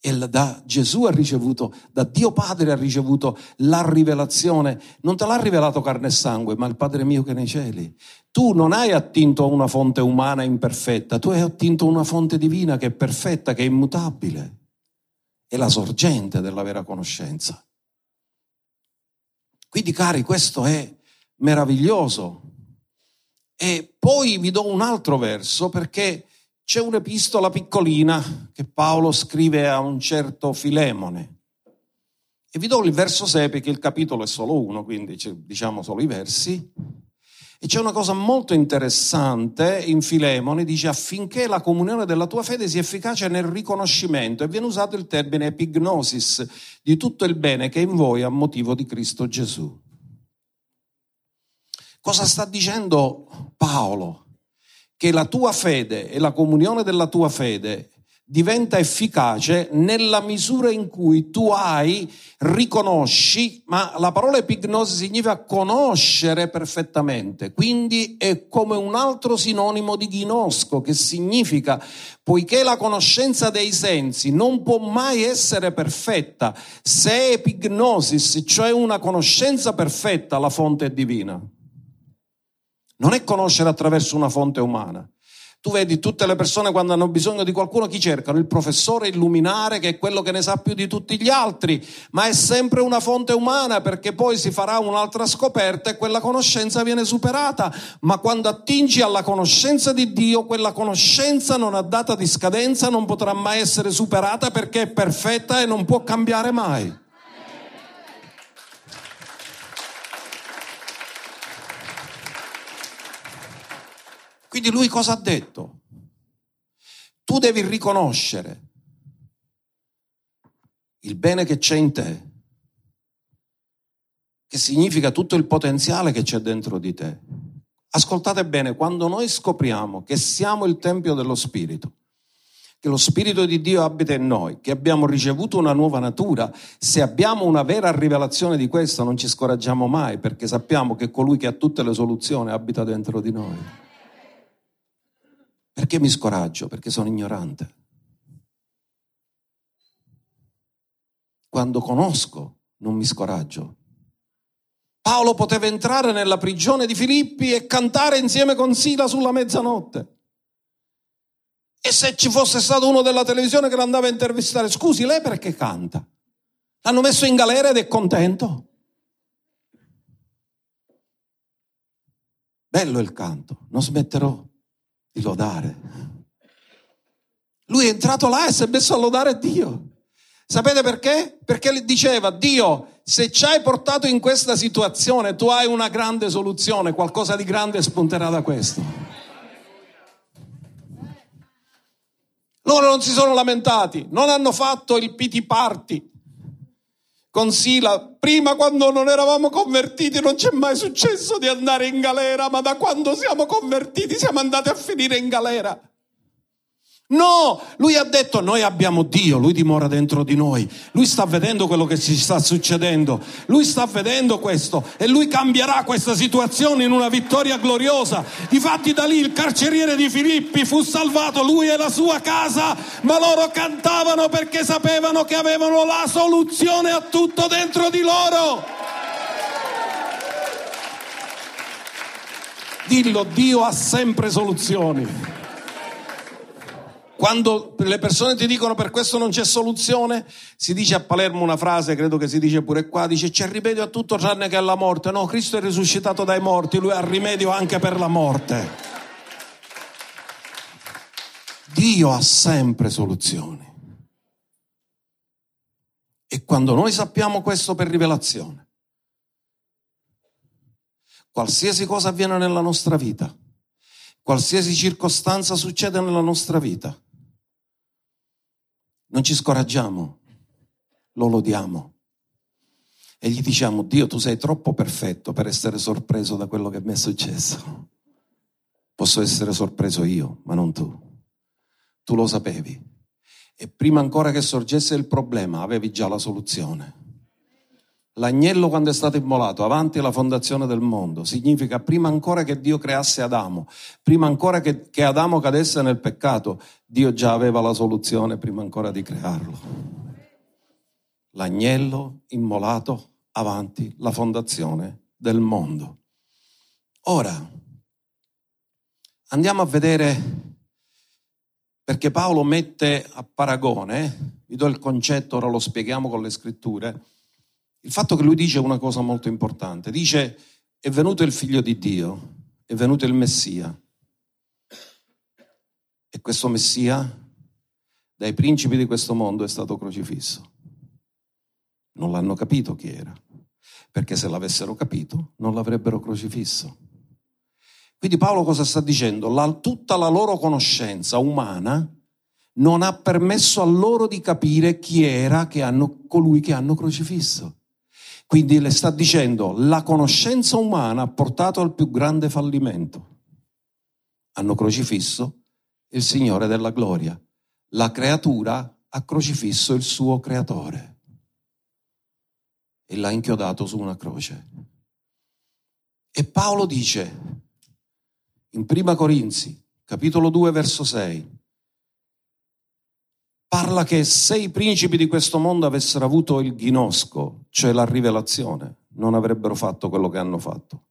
E da Gesù ha ricevuto, da Dio Padre ha ricevuto la rivelazione. Non te l'ha rivelato carne e sangue, ma il Padre mio che nei cieli. Tu non hai attinto a una fonte umana imperfetta, tu hai attinto a una fonte divina che è perfetta, che è immutabile. È la sorgente della vera conoscenza. Quindi, cari, questo è meraviglioso. E poi vi do un altro verso perché c'è un'epistola piccolina che Paolo scrive a un certo Filemone. E vi do il verso 6 perché il capitolo è solo uno, quindi diciamo solo i versi. E c'è una cosa molto interessante in Filemone, dice affinché la comunione della tua fede sia efficace nel riconoscimento, e viene usato il termine epignosis, di tutto il bene che è in voi a motivo di Cristo Gesù. Cosa sta dicendo Paolo? Che la tua fede e la comunione della tua fede diventa efficace nella misura in cui tu hai, riconosci, ma la parola epignosi significa conoscere perfettamente, quindi è come un altro sinonimo di gnosco, che significa, poiché la conoscenza dei sensi non può mai essere perfetta, se epignosis, cioè una conoscenza perfetta, la fonte è divina. Non è conoscere attraverso una fonte umana. Tu vedi tutte le persone quando hanno bisogno di qualcuno chi cercano? Il professore illuminare che è quello che ne sa più di tutti gli altri, ma è sempre una fonte umana perché poi si farà un'altra scoperta e quella conoscenza viene superata. Ma quando attingi alla conoscenza di Dio, quella conoscenza non ha data di scadenza, non potrà mai essere superata perché è perfetta e non può cambiare mai. Quindi lui cosa ha detto? Tu devi riconoscere il bene che c'è in te, che significa tutto il potenziale che c'è dentro di te. Ascoltate bene, quando noi scopriamo che siamo il Tempio dello Spirito, che lo Spirito di Dio abita in noi, che abbiamo ricevuto una nuova natura, se abbiamo una vera rivelazione di questo non ci scoraggiamo mai perché sappiamo che colui che ha tutte le soluzioni abita dentro di noi. Perché mi scoraggio? Perché sono ignorante. quando conosco non mi scoraggio. Paolo poteva entrare nella prigione di Filippi e cantare insieme con Sila sulla mezzanotte. E se ci fosse stato uno della televisione che l'andava a intervistare, scusi, lei perché canta? L'hanno messo in galera ed è contento. Bello il canto, non smetterò di lodare. Lui è entrato là e si è messo a lodare Dio. Sapete perché? Perché diceva, Dio, se ci hai portato in questa situazione, tu hai una grande soluzione, qualcosa di grande spunterà da questo. Loro non si sono lamentati, non hanno fatto il piti party con Sila. Prima quando non eravamo convertiti non c'è mai successo di andare in galera, ma da quando siamo convertiti siamo andati a finire in galera. No, lui ha detto noi abbiamo Dio, lui dimora dentro di noi, lui sta vedendo quello che ci sta succedendo, lui sta vedendo questo e lui cambierà questa situazione in una vittoria gloriosa. Difatti da lì il carceriere di Filippi fu salvato, lui e la sua casa, ma loro cantavano perché sapevano che avevano la soluzione a tutto dentro di loro. Dillo, Dio ha sempre soluzioni. Quando le persone ti dicono per questo non c'è soluzione, si dice a Palermo una frase, credo che si dice pure qua, dice c'è rimedio a tutto tranne che alla morte. No, Cristo è risuscitato dai morti, lui ha rimedio anche per la morte. Dio ha sempre soluzioni. E quando noi sappiamo questo per rivelazione, qualsiasi cosa avviene nella nostra vita, qualsiasi circostanza succede nella nostra vita, non ci scoraggiamo, lo lodiamo e gli diciamo, Dio tu sei troppo perfetto per essere sorpreso da quello che mi è successo. Posso essere sorpreso io, ma non tu. Tu lo sapevi. E prima ancora che sorgesse il problema avevi già la soluzione. L'agnello quando è stato immolato avanti alla fondazione del mondo significa prima ancora che Dio creasse Adamo, prima ancora che, che, Adamo cadesse nel peccato, Dio già aveva la soluzione prima ancora di crearlo. L'agnello immolato avanti la fondazione del mondo. Ora, andiamo a vedere, perché Paolo mette a paragone, vi do il concetto, ora lo spieghiamo con le scritture, il fatto che lui dice una cosa molto importante. Dice, è venuto il figlio di Dio, è venuto il Messia. E questo Messia, dai principi di questo mondo, è stato crocifisso. Non l'hanno capito chi era, perché se l'avessero capito non l'avrebbero crocifisso. Quindi Paolo cosa sta dicendo? La, tutta la loro conoscenza umana non ha permesso a loro di capire chi era che hanno, colui che hanno crocifisso. Quindi le sta dicendo, la conoscenza umana ha portato al più grande fallimento. Hanno crocifisso il Signore della gloria. La creatura ha crocifisso il suo creatore e l'ha inchiodato su una croce. E Paolo dice in Prima Corinzi, capitolo 2, verso 6, parla che se i principi di questo mondo avessero avuto il ghinosco, cioè la rivelazione, non avrebbero fatto quello che hanno fatto.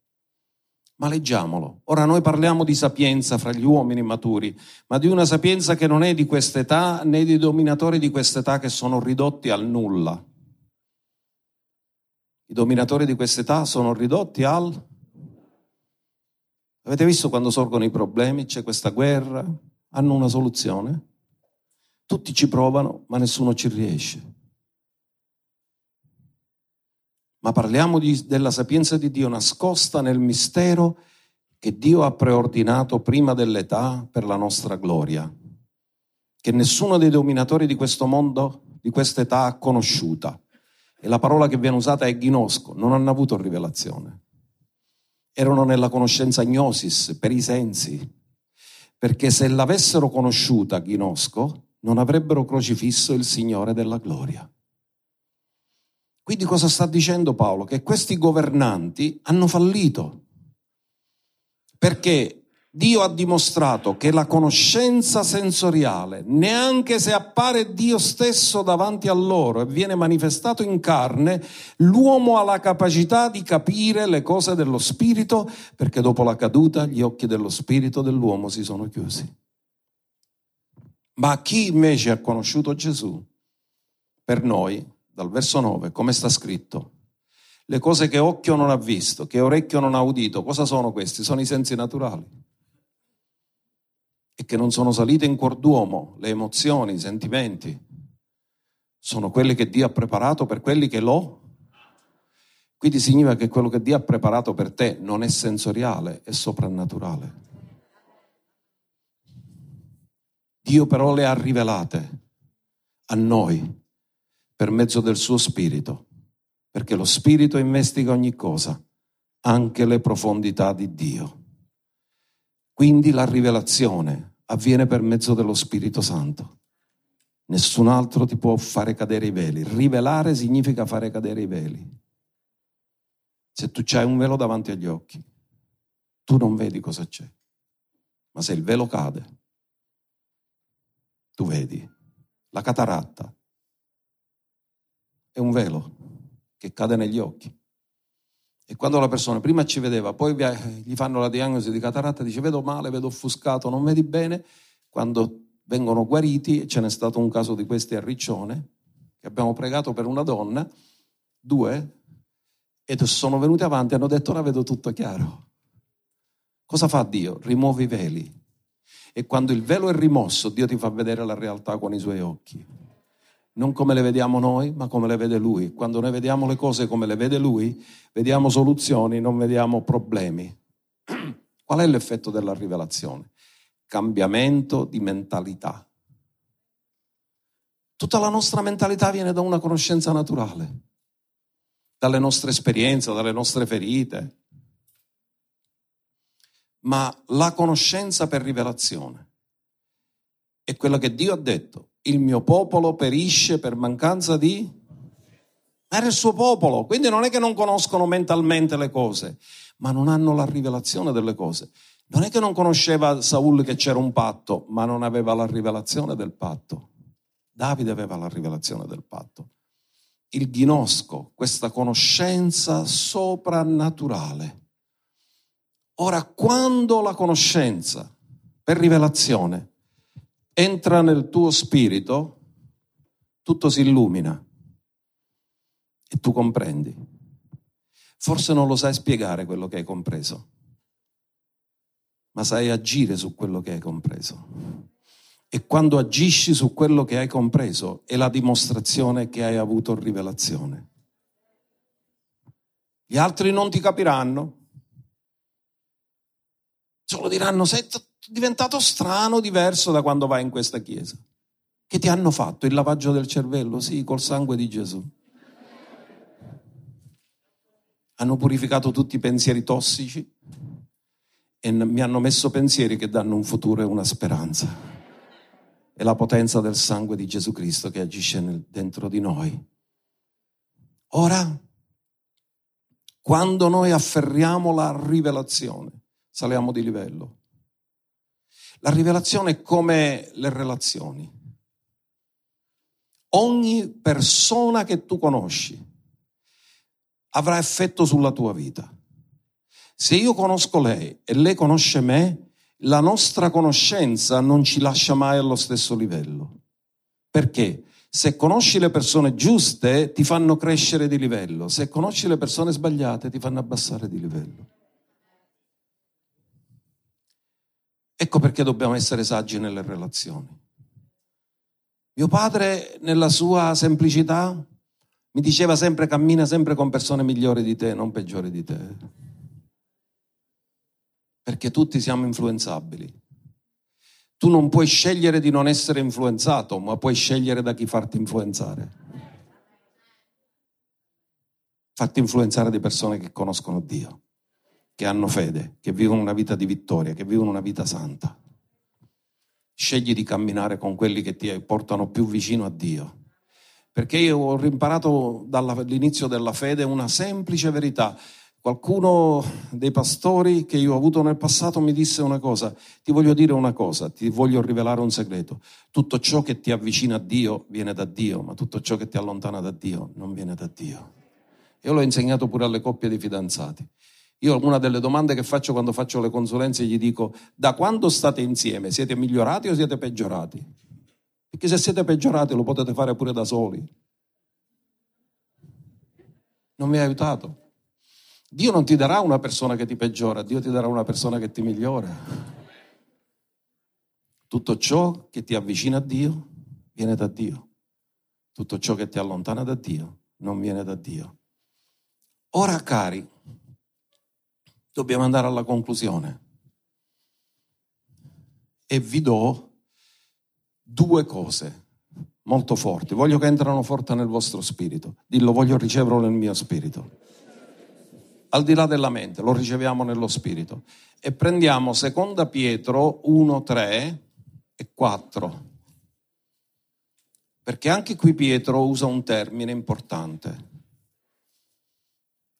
Ma leggiamolo. Ora noi parliamo di sapienza fra gli uomini maturi, ma di una sapienza che non è di quest'età né di dominatori di quest'età che sono ridotti al nulla. I dominatori di quest'età sono ridotti al... Avete visto quando sorgono i problemi? C'è questa guerra? Hanno una soluzione? Tutti ci provano, ma nessuno ci riesce. Ma parliamo di, della sapienza di Dio nascosta nel mistero che Dio ha preordinato prima dell'età per la nostra gloria, che nessuno dei dominatori di questo mondo, di questa età, ha conosciuta. E la parola che viene usata è gnosco, non hanno avuto rivelazione. Erano nella conoscenza gnosis, per i sensi, perché se l'avessero conosciuta gnosco, non avrebbero crocifisso il Signore della gloria. Quindi cosa sta dicendo Paolo? Che questi governanti hanno fallito perché Dio ha dimostrato che la conoscenza sensoriale, neanche se appare Dio stesso davanti a loro e viene manifestato in carne, l'uomo ha la capacità di capire le cose dello spirito, perché dopo la caduta gli occhi dello spirito dell'uomo si sono chiusi. Ma chi invece ha conosciuto Gesù, per noi, dal verso 9, come sta scritto, le cose che occhio non ha visto, che orecchio non ha udito, cosa sono questi? Sono i sensi naturali e che non sono salite in cuor d'uomo, le emozioni, i sentimenti, sono quelle che Dio ha preparato per quelli che lo. Quindi significa che quello che Dio ha preparato per te non è sensoriale, è soprannaturale. Dio però le ha rivelate a noi per mezzo del suo spirito, perché lo spirito investiga ogni cosa, anche le profondità di Dio. Quindi la rivelazione avviene per mezzo dello Spirito Santo. Nessun altro ti può fare cadere i veli. Rivelare significa fare cadere i veli. Se tu hai un velo davanti agli occhi, tu non vedi cosa c'è. Ma se il velo cade, tu vedi. La cataratta è un velo che cade negli occhi. E quando la persona prima ci vedeva, poi gli fanno la diagnosi di cataratta, dice vedo male, vedo offuscato, non vedi bene, quando vengono guariti, ce n'è stato un caso di questi a Riccione, che abbiamo pregato per una donna, due, ed sono venuti avanti e hanno detto ora vedo tutto chiaro. Cosa fa Dio? Rimuove i veli. E quando il velo è rimosso, Dio ti fa vedere la realtà con i suoi occhi non come le vediamo noi, ma come le vede Lui. Quando noi vediamo le cose come le vede Lui, vediamo soluzioni, non vediamo problemi. <clears throat> Qual è l'effetto della rivelazione? Cambiamento di mentalità. Tutta la nostra mentalità viene da una conoscenza naturale, dalle nostre esperienze, dalle nostre ferite. Ma la conoscenza per rivelazione è quella che Dio ha detto il mio popolo perisce per mancanza di... Era il suo popolo, quindi non è che non conoscono mentalmente le cose, ma non hanno la rivelazione delle cose. Non è che non conosceva Saul che c'era un patto, ma non aveva la rivelazione del patto. Davide aveva la rivelazione del patto. Il ghinosco, questa conoscenza soprannaturale. Ora, quando la conoscenza per rivelazione entra nel tuo spirito, tutto si illumina e tu comprendi. Forse non lo sai spiegare quello che hai compreso, ma sai agire su quello che hai compreso. E quando agisci su quello che hai compreso è la dimostrazione che hai avuto rivelazione. Gli altri non ti capiranno, solo diranno sei diventato strano, diverso da quando vai in questa chiesa. Che ti hanno fatto il lavaggio del cervello? Sì, col sangue di Gesù. Hanno purificato tutti i pensieri tossici e mi hanno messo pensieri che danno un futuro e una speranza. È la potenza del sangue di Gesù Cristo che agisce nel, dentro di noi. Ora, quando noi afferriamo la rivelazione, saliamo di livello. La rivelazione è come le relazioni. Ogni persona che tu conosci avrà effetto sulla tua vita. Se io conosco lei e lei conosce me, la nostra conoscenza non ci lascia mai allo stesso livello. Perché? Se conosci le persone giuste ti fanno crescere di livello, se conosci le persone sbagliate ti fanno abbassare di livello. Ecco perché dobbiamo essere saggi nelle relazioni. Mio padre, nella sua semplicità, mi diceva sempre cammina sempre con persone migliori di te, non peggiori di te. Perché tutti siamo influenzabili. Tu non puoi scegliere di non essere influenzato, ma puoi scegliere da chi farti influenzare. Farti influenzare di persone che conoscono Dio che hanno fede, che vivono una vita di vittoria, che vivono una vita santa. Scegli di camminare con quelli che ti portano più vicino a Dio. Perché io ho imparato dall'inizio della fede una semplice verità. Qualcuno dei pastori che io ho avuto nel passato mi disse una cosa, ti voglio dire una cosa, ti voglio rivelare un segreto. Tutto ciò che ti avvicina a Dio viene da Dio, ma tutto ciò che ti allontana da Dio non viene da Dio. Io l'ho insegnato pure alle coppie di fidanzati. Io una delle domande che faccio quando faccio le consulenze gli dico, da quando state insieme, siete migliorati o siete peggiorati? Perché se siete peggiorati lo potete fare pure da soli. Non mi ha aiutato. Dio non ti darà una persona che ti peggiora, Dio ti darà una persona che ti migliora. Tutto ciò che ti avvicina a Dio viene da Dio. Tutto ciò che ti allontana da Dio non viene da Dio. Ora, cari, dobbiamo andare alla conclusione. E vi do due cose molto forti. Voglio che entrano forte nel vostro spirito. Dillo, voglio riceverlo nel mio spirito al di là della mente, lo riceviamo nello spirito. E prendiamo seconda Pietro 1, 3 e 4. Perché anche qui Pietro usa un termine importante.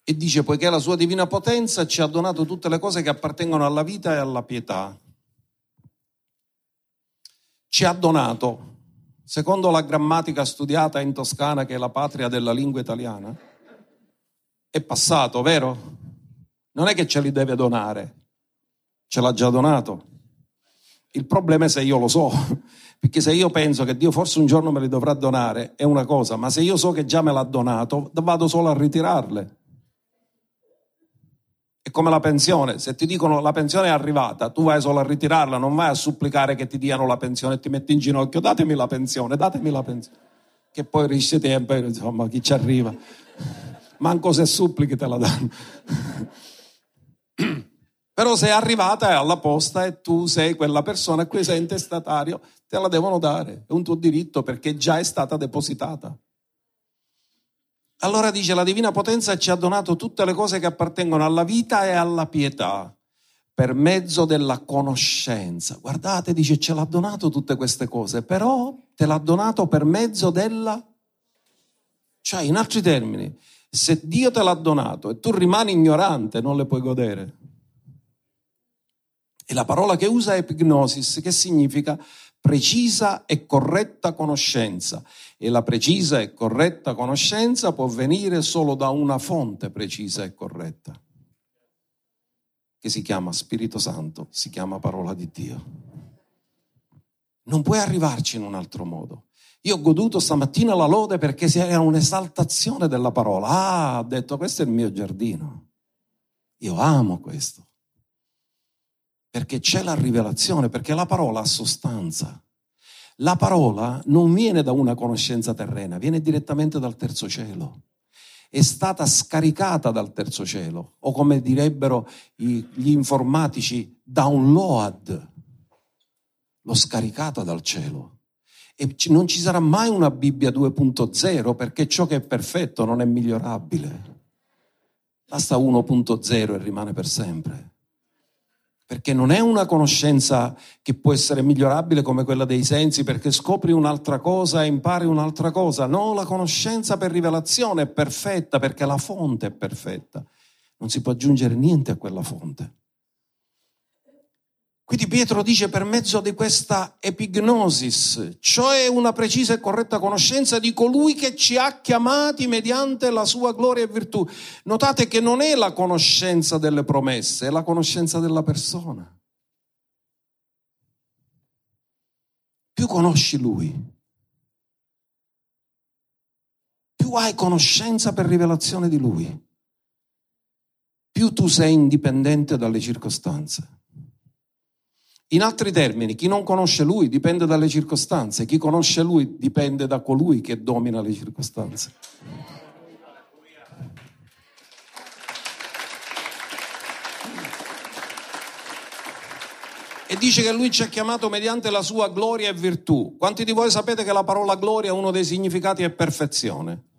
E dice, poiché la sua divina potenza ci ha donato tutte le cose che appartengono alla vita e alla pietà. Ci ha donato, secondo la grammatica studiata in Toscana, che è la patria della lingua italiana, è passato, vero? Non è che ce li deve donare, ce l'ha già donato. Il problema è se io lo so, <laughs> perché se io penso che Dio forse un giorno me li dovrà donare è una cosa, ma se io so che già me l'ha donato, vado solo a ritirarle. È come la pensione, se ti dicono la pensione è arrivata, tu vai solo a ritirarla, non vai a supplicare che ti diano la pensione e ti metti in ginocchio, datemi la pensione, datemi la pensione. Che poi risce tempo, insomma, chi ci arriva manco se supplichi te la danno. <clears throat> Però sei arrivata è alla posta e tu sei quella persona a cui sei intestatario, te la devono dare, è un tuo diritto perché già è stata depositata. Allora dice la divina potenza ci ha donato tutte le cose che appartengono alla vita e alla pietà per mezzo della conoscenza. Guardate, dice, ce l'ha donato tutte queste cose, però te l'ha donato per mezzo della... Cioè, in altri termini, se Dio te l'ha donato e tu rimani ignorante, non le puoi godere. E la parola che usa è epignosis, che significa precisa e corretta conoscenza. E la precisa e corretta conoscenza può venire solo da una fonte precisa e corretta, che si chiama Spirito Santo, si chiama parola di Dio. Non puoi arrivarci in un altro modo. Io ho goduto stamattina la lode perché era un'esaltazione della parola. Ah, ha detto, questo è il mio giardino. Io amo questo. Perché c'è la rivelazione, perché la parola ha sostanza. La parola non viene da una conoscenza terrena, viene direttamente dal terzo cielo. È stata scaricata dal terzo cielo, o come direbbero gli informatici, download. L'ho scaricata dal cielo e non ci sarà mai una Bibbia 2.0 perché ciò che è perfetto non è migliorabile. Basta 1.0 e rimane per sempre. Perché non è una conoscenza che può essere migliorabile come quella dei sensi, perché scopri un'altra cosa e impari un'altra cosa. No, la conoscenza per rivelazione è perfetta perché la fonte è perfetta. Non si può aggiungere niente a quella fonte. Quindi Pietro dice per mezzo di questa epignosis, cioè una precisa e corretta conoscenza di colui che ci ha chiamati mediante la sua gloria e virtù. Notate che non è la conoscenza delle promesse, è la conoscenza della persona. Più conosci lui, più hai conoscenza per rivelazione di lui, più tu sei indipendente dalle circostanze. In altri termini, chi non conosce lui dipende dalle circostanze, chi conosce lui dipende da colui che domina le circostanze. E dice che lui ci ha chiamato mediante la sua gloria e virtù. Quanti di voi sapete che la parola gloria, uno dei significati è perfezione?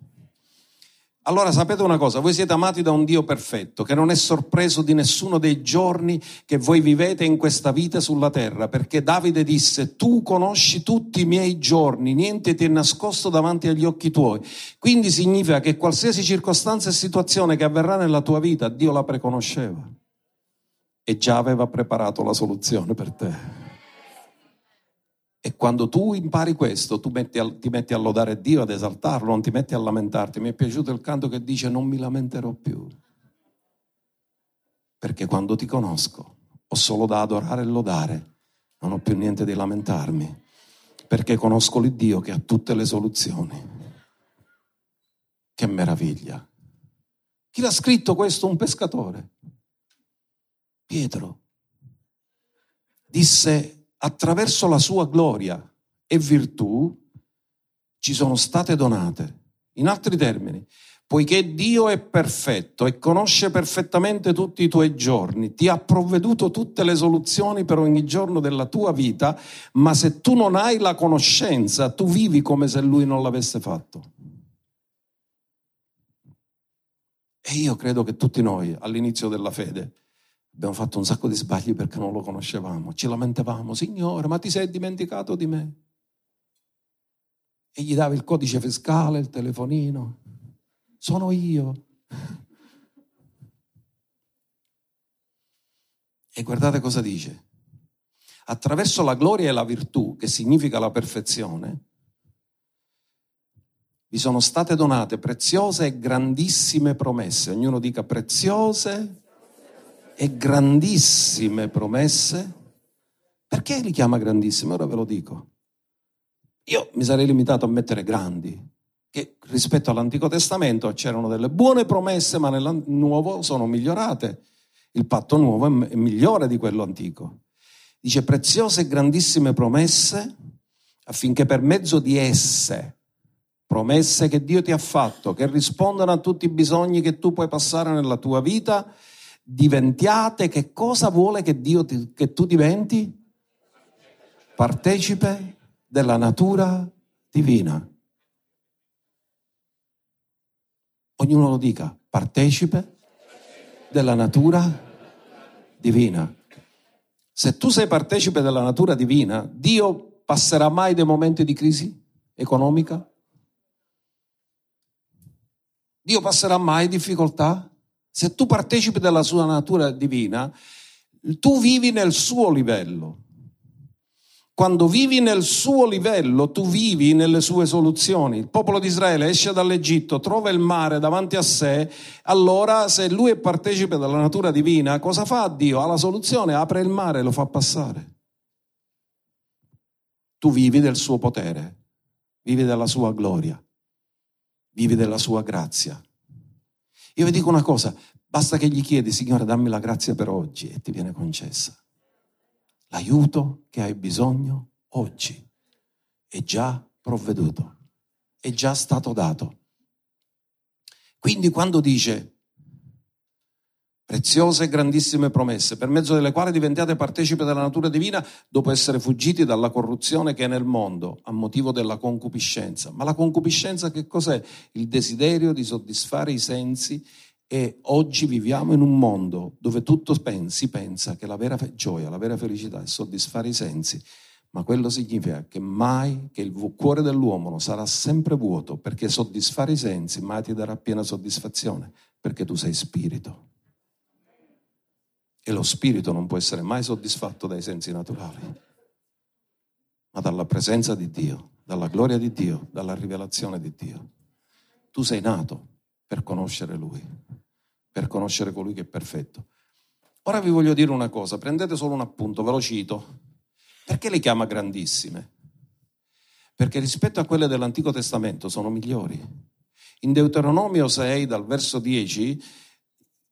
Allora sapete una cosa, voi siete amati da un Dio perfetto, che non è sorpreso di nessuno dei giorni che voi vivete in questa vita sulla terra, perché Davide disse, tu conosci tutti i miei giorni, niente ti è nascosto davanti agli occhi tuoi. Quindi significa che qualsiasi circostanza e situazione che avverrà nella tua vita, Dio la preconosceva e già aveva preparato la soluzione per te. E quando tu impari questo, tu metti a, ti metti a lodare Dio, ad esaltarlo, non ti metti a lamentarti. Mi è piaciuto il canto che dice non mi lamenterò più. Perché quando ti conosco ho solo da adorare e lodare, non ho più niente di lamentarmi. Perché conosco l'Iddio che ha tutte le soluzioni. Che meraviglia. Chi l'ha scritto questo? Un pescatore. Pietro. Disse attraverso la sua gloria e virtù ci sono state donate. In altri termini, poiché Dio è perfetto e conosce perfettamente tutti i tuoi giorni, ti ha provveduto tutte le soluzioni per ogni giorno della tua vita, ma se tu non hai la conoscenza, tu vivi come se Lui non l'avesse fatto. E io credo che tutti noi, all'inizio della fede, Abbiamo fatto un sacco di sbagli perché non lo conoscevamo. Ci lamentavamo, Signore, ma ti sei dimenticato di me? E gli davi il codice fiscale, il telefonino. Sono io. E guardate cosa dice. Attraverso la gloria e la virtù, che significa la perfezione, vi sono state donate preziose e grandissime promesse. Ognuno dica preziose e grandissime promesse. Perché li chiama grandissime? Ora ve lo dico. Io mi sarei limitato a mettere grandi, che rispetto all'Antico Testamento c'erano delle buone promesse, ma nel Nuovo sono migliorate. Il patto nuovo è migliore di quello antico. Dice preziose e grandissime promesse affinché per mezzo di esse, promesse che Dio ti ha fatto, che rispondono a tutti i bisogni che tu puoi passare nella tua vita, diventiate, che cosa vuole che Dio ti, che tu diventi? Partecipe della natura divina. Ognuno lo dica, partecipe della natura divina. Se tu sei partecipe della natura divina, Dio passerà mai dei momenti di crisi economica? Dio passerà mai difficoltà? Se tu partecipi della sua natura divina, tu vivi nel suo livello. Quando vivi nel suo livello, tu vivi nelle sue soluzioni. Il popolo di Israele esce dall'Egitto, trova il mare davanti a sé, allora se lui è partecipe della natura divina, cosa fa Dio? Ha la soluzione, apre il mare e lo fa passare. Tu vivi del suo potere, vivi della sua gloria, vivi della sua grazia. Io vi dico una cosa, basta che gli chiedi, Signore, dammi la grazia per oggi e ti viene concessa. L'aiuto che hai bisogno oggi è già provveduto, è già stato dato. Quindi quando dice preziose e grandissime promesse, per mezzo delle quali diventate partecipi della natura divina dopo essere fuggiti dalla corruzione che è nel mondo a motivo della concupiscenza. Ma la concupiscenza che cos'è? Il desiderio di soddisfare i sensi e oggi viviamo in un mondo dove tutto si pensa che la vera gioia, la vera felicità è soddisfare i sensi, ma quello significa che mai, che il cuore dell'uomo sarà sempre vuoto perché soddisfare i sensi mai ti darà piena soddisfazione perché tu sei spirito. E lo spirito non può essere mai soddisfatto dai sensi naturali, ma dalla presenza di Dio, dalla gloria di Dio, dalla rivelazione di Dio. Tu sei nato per conoscere Lui, per conoscere colui che è perfetto. Ora vi voglio dire una cosa, prendete solo un appunto, ve lo cito. Perché le chiama grandissime? Perché rispetto a quelle dell'Antico Testamento sono migliori. In Deuteronomio 6, dal verso 10,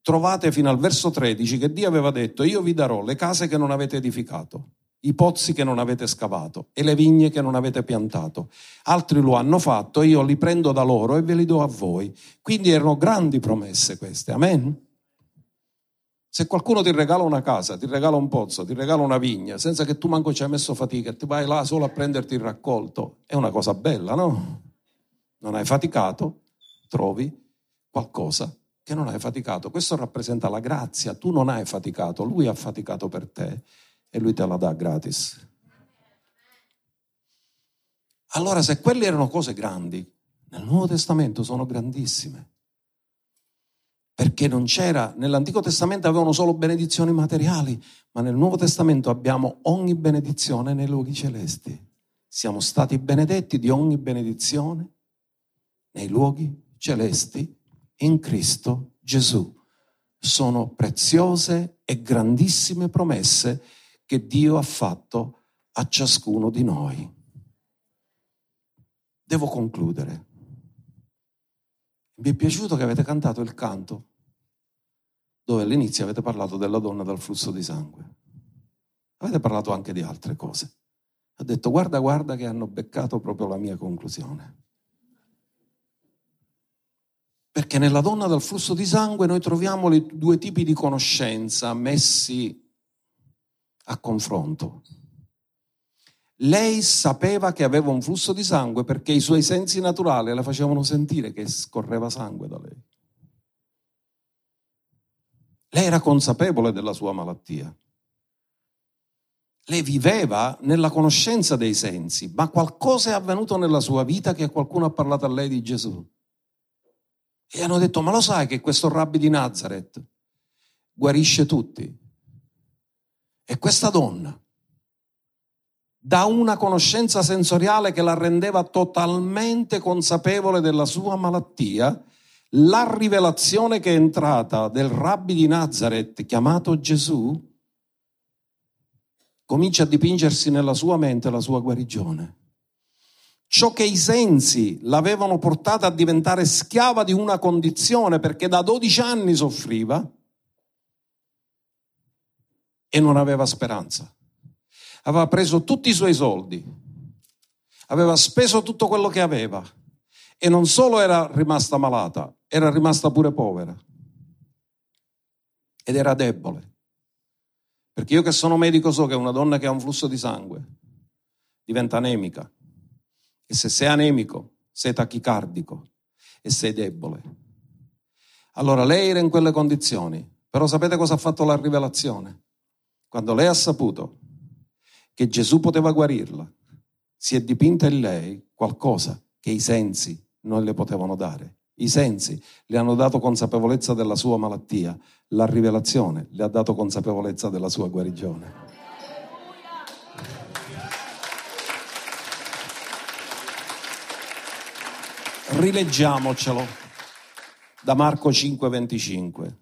trovate fino al verso 13 che Dio aveva detto io vi darò le case che non avete edificato, i pozzi che non avete scavato e le vigne che non avete piantato. Altri lo hanno fatto, io li prendo da loro e ve li do a voi. Quindi erano grandi promesse queste, amen? Se qualcuno ti regala una casa, ti regala un pozzo, ti regala una vigna, senza che tu manco ci hai messo fatica ti vai là solo a prenderti il raccolto, è una cosa bella, no? Non hai faticato, trovi qualcosa che non hai faticato. Questo rappresenta la grazia. Tu non hai faticato, lui ha faticato per te e lui te la dà gratis. Allora, se quelle erano cose grandi, nel Nuovo Testamento sono grandissime. Perché non c'era, nell'Antico Testamento avevano solo benedizioni materiali, ma nel Nuovo Testamento abbiamo ogni benedizione nei luoghi celesti. Siamo stati benedetti di ogni benedizione nei luoghi celesti in Cristo Gesù. Sono preziose e grandissime promesse che Dio ha fatto a ciascuno di noi. Devo concludere. Mi è piaciuto che avete cantato il canto dove all'inizio avete parlato della donna dal flusso di sangue. Avete parlato anche di altre cose. Ha detto guarda, guarda che hanno beccato proprio la mia conclusione. Perché nella donna dal flusso di sangue noi troviamo i due tipi di conoscenza messi a confronto. Lei sapeva che aveva un flusso di sangue perché i suoi sensi naturali le facevano sentire che scorreva sangue da lei. Lei era consapevole della sua malattia. Lei viveva nella conoscenza dei sensi, ma qualcosa è avvenuto nella sua vita che qualcuno ha parlato a lei di Gesù. E hanno detto, ma lo sai che questo rabbi di Nazareth guarisce tutti? E questa donna da una conoscenza sensoriale che la rendeva totalmente consapevole della sua malattia, la rivelazione che è entrata del rabbi di Nazareth chiamato Gesù comincia a dipingersi nella sua mente la sua guarigione. Ciò che i sensi l'avevano portata a diventare schiava di una condizione perché da 12 anni soffriva e non aveva speranza aveva preso tutti i suoi soldi, aveva speso tutto quello che aveva e non solo era rimasta malata, era rimasta pure povera ed era debole. Perché io che sono medico so che una donna che ha un flusso di sangue diventa anemica e se sei anemico sei tachicardico e sei debole. Allora lei era in quelle condizioni, però sapete cosa ha fatto la rivelazione? Quando lei ha saputo che Gesù poteva guarirla, si è dipinta in lei qualcosa che i sensi non le potevano dare. I sensi le hanno dato consapevolezza della sua malattia, la rivelazione le ha dato consapevolezza della sua guarigione. Rileggiamocelo da Marco 5:25.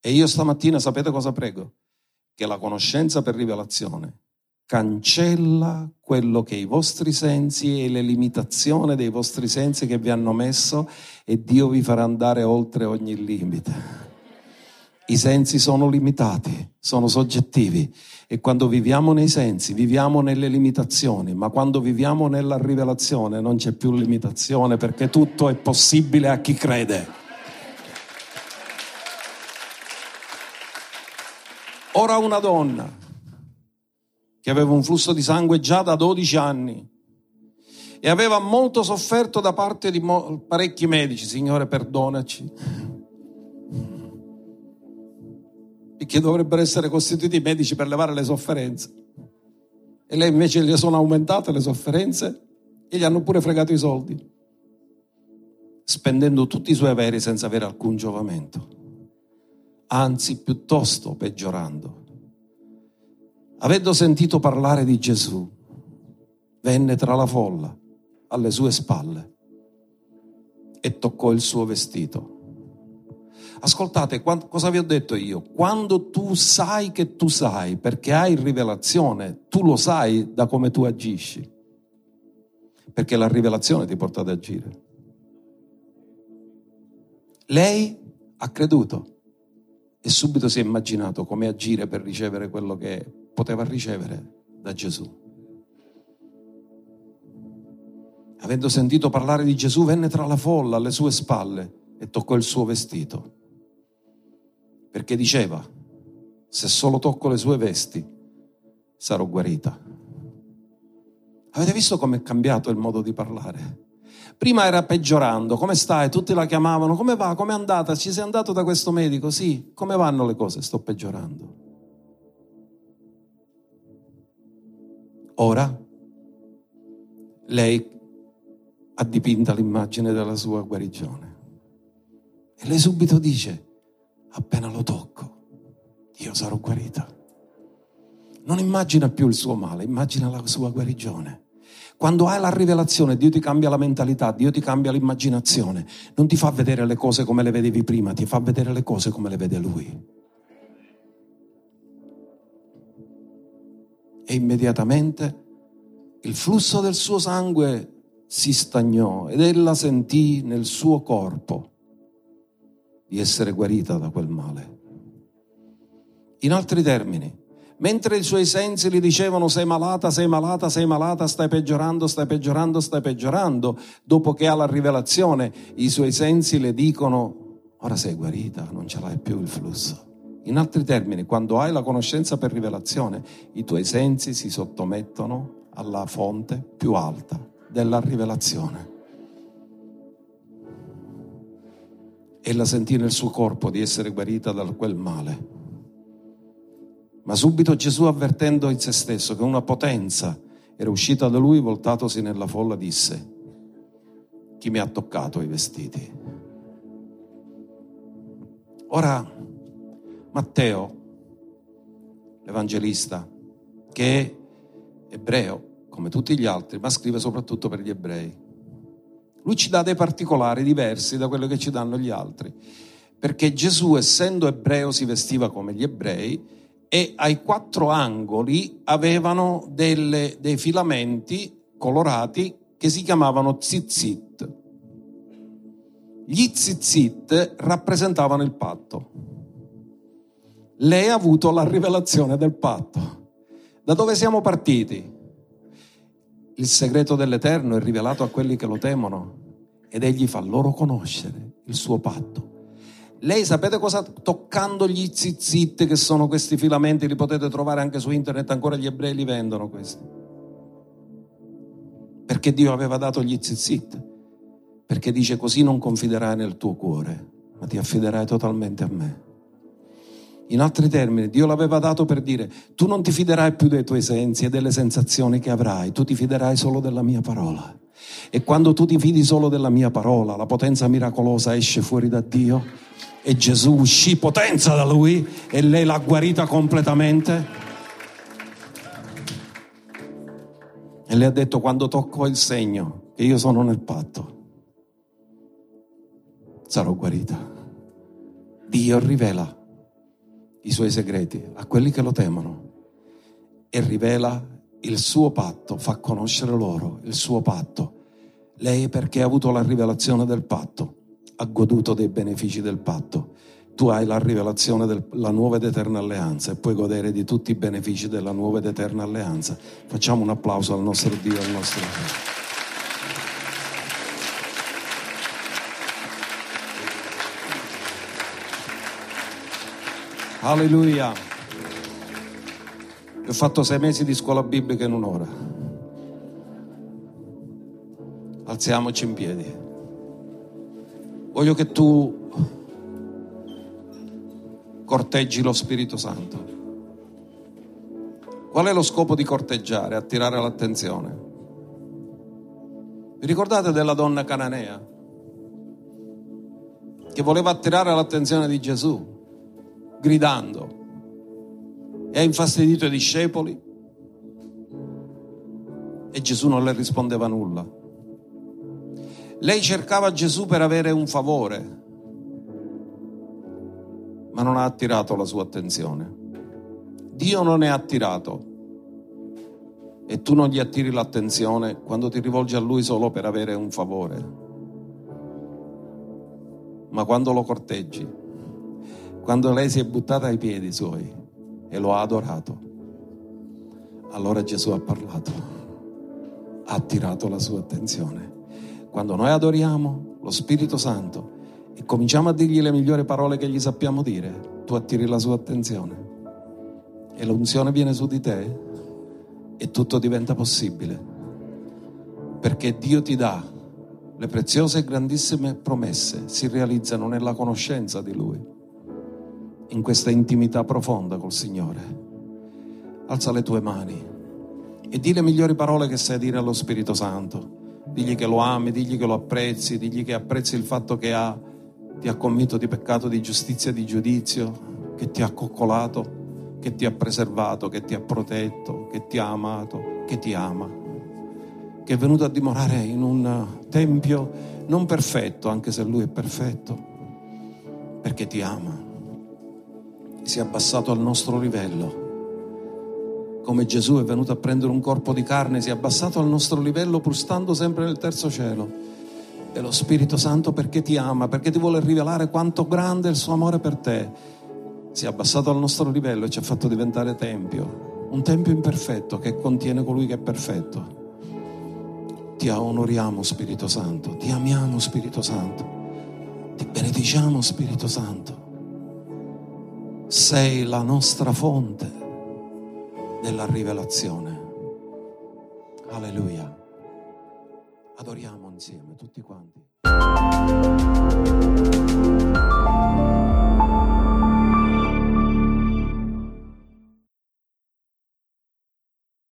E io stamattina sapete cosa prego? che la conoscenza per rivelazione cancella quello che i vostri sensi e le limitazioni dei vostri sensi che vi hanno messo e Dio vi farà andare oltre ogni limite. I sensi sono limitati, sono soggettivi. E quando viviamo nei sensi viviamo nelle limitazioni, ma quando viviamo nella rivelazione non c'è più limitazione perché tutto è possibile a chi crede. Ora una donna che aveva un flusso di sangue già da 12 anni e aveva molto sofferto da parte di parecchi medici, Signore perdonaci, perché dovrebbero essere costituiti i medici per levare le sofferenze. E lei invece le sono aumentate le sofferenze e gli hanno pure fregato i soldi, spendendo tutti i suoi averi senza avere alcun giovamento anzi piuttosto peggiorando. Avendo sentito parlare di Gesù, venne tra la folla alle sue spalle e toccò il suo vestito. Ascoltate, cosa vi ho detto io? Quando tu sai che tu sai, perché hai rivelazione, tu lo sai da come tu agisci. Perché la rivelazione ti porta ad agire. Lei ha creduto e subito si è immaginato come agire per ricevere quello che poteva ricevere da Gesù. Avendo sentito parlare di Gesù, venne tra la folla alle sue spalle e toccò il suo vestito, perché diceva, se solo tocco le sue vesti, sarò guarita. Avete visto come è cambiato il modo di parlare? Prima era peggiorando, come stai? Tutti la chiamavano, come va? Come è andata? Ci sei andato da questo medico? Sì, come vanno le cose? Sto peggiorando. Ora lei ha dipinto l'immagine della sua guarigione. E lei subito dice, appena lo tocco, io sarò guarita. Non immagina più il suo male, immagina la sua guarigione. Quando hai la rivelazione, Dio ti cambia la mentalità, Dio ti cambia l'immaginazione, non ti fa vedere le cose come le vedevi prima, ti fa vedere le cose come le vede Lui. E immediatamente il flusso del suo sangue si stagnò ed ella sentì nel suo corpo di essere guarita da quel male. In altri termini, mentre i suoi sensi gli dicevano sei malata, sei malata, sei malata, stai peggiorando, stai peggiorando, stai peggiorando, dopo che ha la rivelazione, i suoi sensi le dicono ora sei guarita, non ce l'hai più il flusso. In altri termini, quando hai la conoscenza per rivelazione, i tuoi sensi si sottomettono alla fonte più alta della rivelazione. Ella sentì nel suo corpo di essere guarita da quel male. Ma subito Gesù, avvertendo in se stesso che una potenza era uscita da lui, voltatosi nella folla, disse, chi mi ha toccato i vestiti? Ora, Matteo, l'Evangelista, che è ebreo, come tutti gli altri, ma scrive soprattutto per gli ebrei. Lui ci dà dei particolari diversi da quello che ci danno gli altri, perché Gesù, essendo ebreo, si vestiva come gli ebrei e ai quattro angoli avevano delle, dei filamenti colorati che si chiamavano tzitzit. Gli tzitzit rappresentavano il patto. Lei ha avuto la rivelazione del patto. Da dove siamo partiti? Il segreto dell'Eterno è rivelato a quelli che lo temono ed egli fa loro conoscere il suo patto. Lei sapete cosa? Toccando gli zizzit che sono questi filamenti, li potete trovare anche su internet, ancora gli ebrei li vendono questi. Perché Dio aveva dato gli zizzit? Perché dice così non confiderai nel tuo cuore, ma ti affiderai totalmente a me. In altri termini, Dio l'aveva dato per dire, tu non ti fiderai più dei tuoi sensi e delle sensazioni che avrai, tu ti fiderai solo della mia parola. E quando tu ti fidi solo della mia parola, la potenza miracolosa esce fuori da Dio e Gesù uscì potenza da lui e lei l'ha guarita completamente. E le ha detto quando tocco il segno che io sono nel patto, sarò guarita. Dio rivela i suoi segreti a quelli che lo temono e rivela il suo patto, fa conoscere loro il suo patto. Lei perché ha avuto la rivelazione del patto, ha goduto dei benefici del patto. Tu hai la rivelazione della nuova ed eterna alleanza e puoi godere di tutti i benefici della nuova ed eterna alleanza. Facciamo un applauso al nostro Dio, al nostro Dio. Alleluia. Ho fatto sei mesi di scuola biblica in un'ora. Alziamoci in piedi. Voglio che tu corteggi lo Spirito Santo. Qual è lo scopo di corteggiare? Attirare l'attenzione. Vi ricordate della donna cananea che voleva attirare l'attenzione di Gesù? gridando ha infastidito i discepoli e Gesù non le rispondeva nulla. Lei cercava Gesù per avere un favore, ma non ha attirato la sua attenzione. Dio non è attirato e tu non gli attiri l'attenzione quando ti rivolgi a Lui solo per avere un favore, ma quando lo corteggi quando lei si è buttata ai piedi suoi e lo ha adorato, allora Gesù ha parlato, ha attirato la sua attenzione. Quando noi adoriamo lo Spirito Santo e cominciamo a dirgli le migliori parole che gli sappiamo dire, tu attiri la sua attenzione e l'unzione viene su di te e tutto diventa possibile. Perché Dio ti dà Le preziose e grandissime promesse si realizzano nella conoscenza di Lui, in questa intimità profonda col Signore. Alza le tue mani e di le migliori parole che sai dire allo Spirito Santo. Digli che lo ami, digli che lo apprezzi, digli che apprezzi il fatto che ha, ti ha convinto di peccato, di giustizia, di giudizio, che ti ha coccolato, che ti ha preservato, che ti ha protetto, che ti ha amato, che ti ama che è venuto a dimorare in un tempio non perfetto, anche se lui è perfetto, perché ti ama. Si è abbassato al nostro livello. Come Gesù è venuto a prendere un corpo di carne, si è abbassato al nostro livello pur stando sempre nel terzo cielo. E lo Spirito Santo perché ti ama, perché ti vuole rivelare quanto grande è il suo amore per te. Si è abbassato al nostro livello e ci ha fatto diventare tempio, un tempio imperfetto che contiene colui che è perfetto. Ti onoriamo Spirito Santo, ti amiamo Spirito Santo, ti benediciamo Spirito Santo sei la nostra fonte della rivelazione. Alleluia. Adoriamo insieme tutti quanti.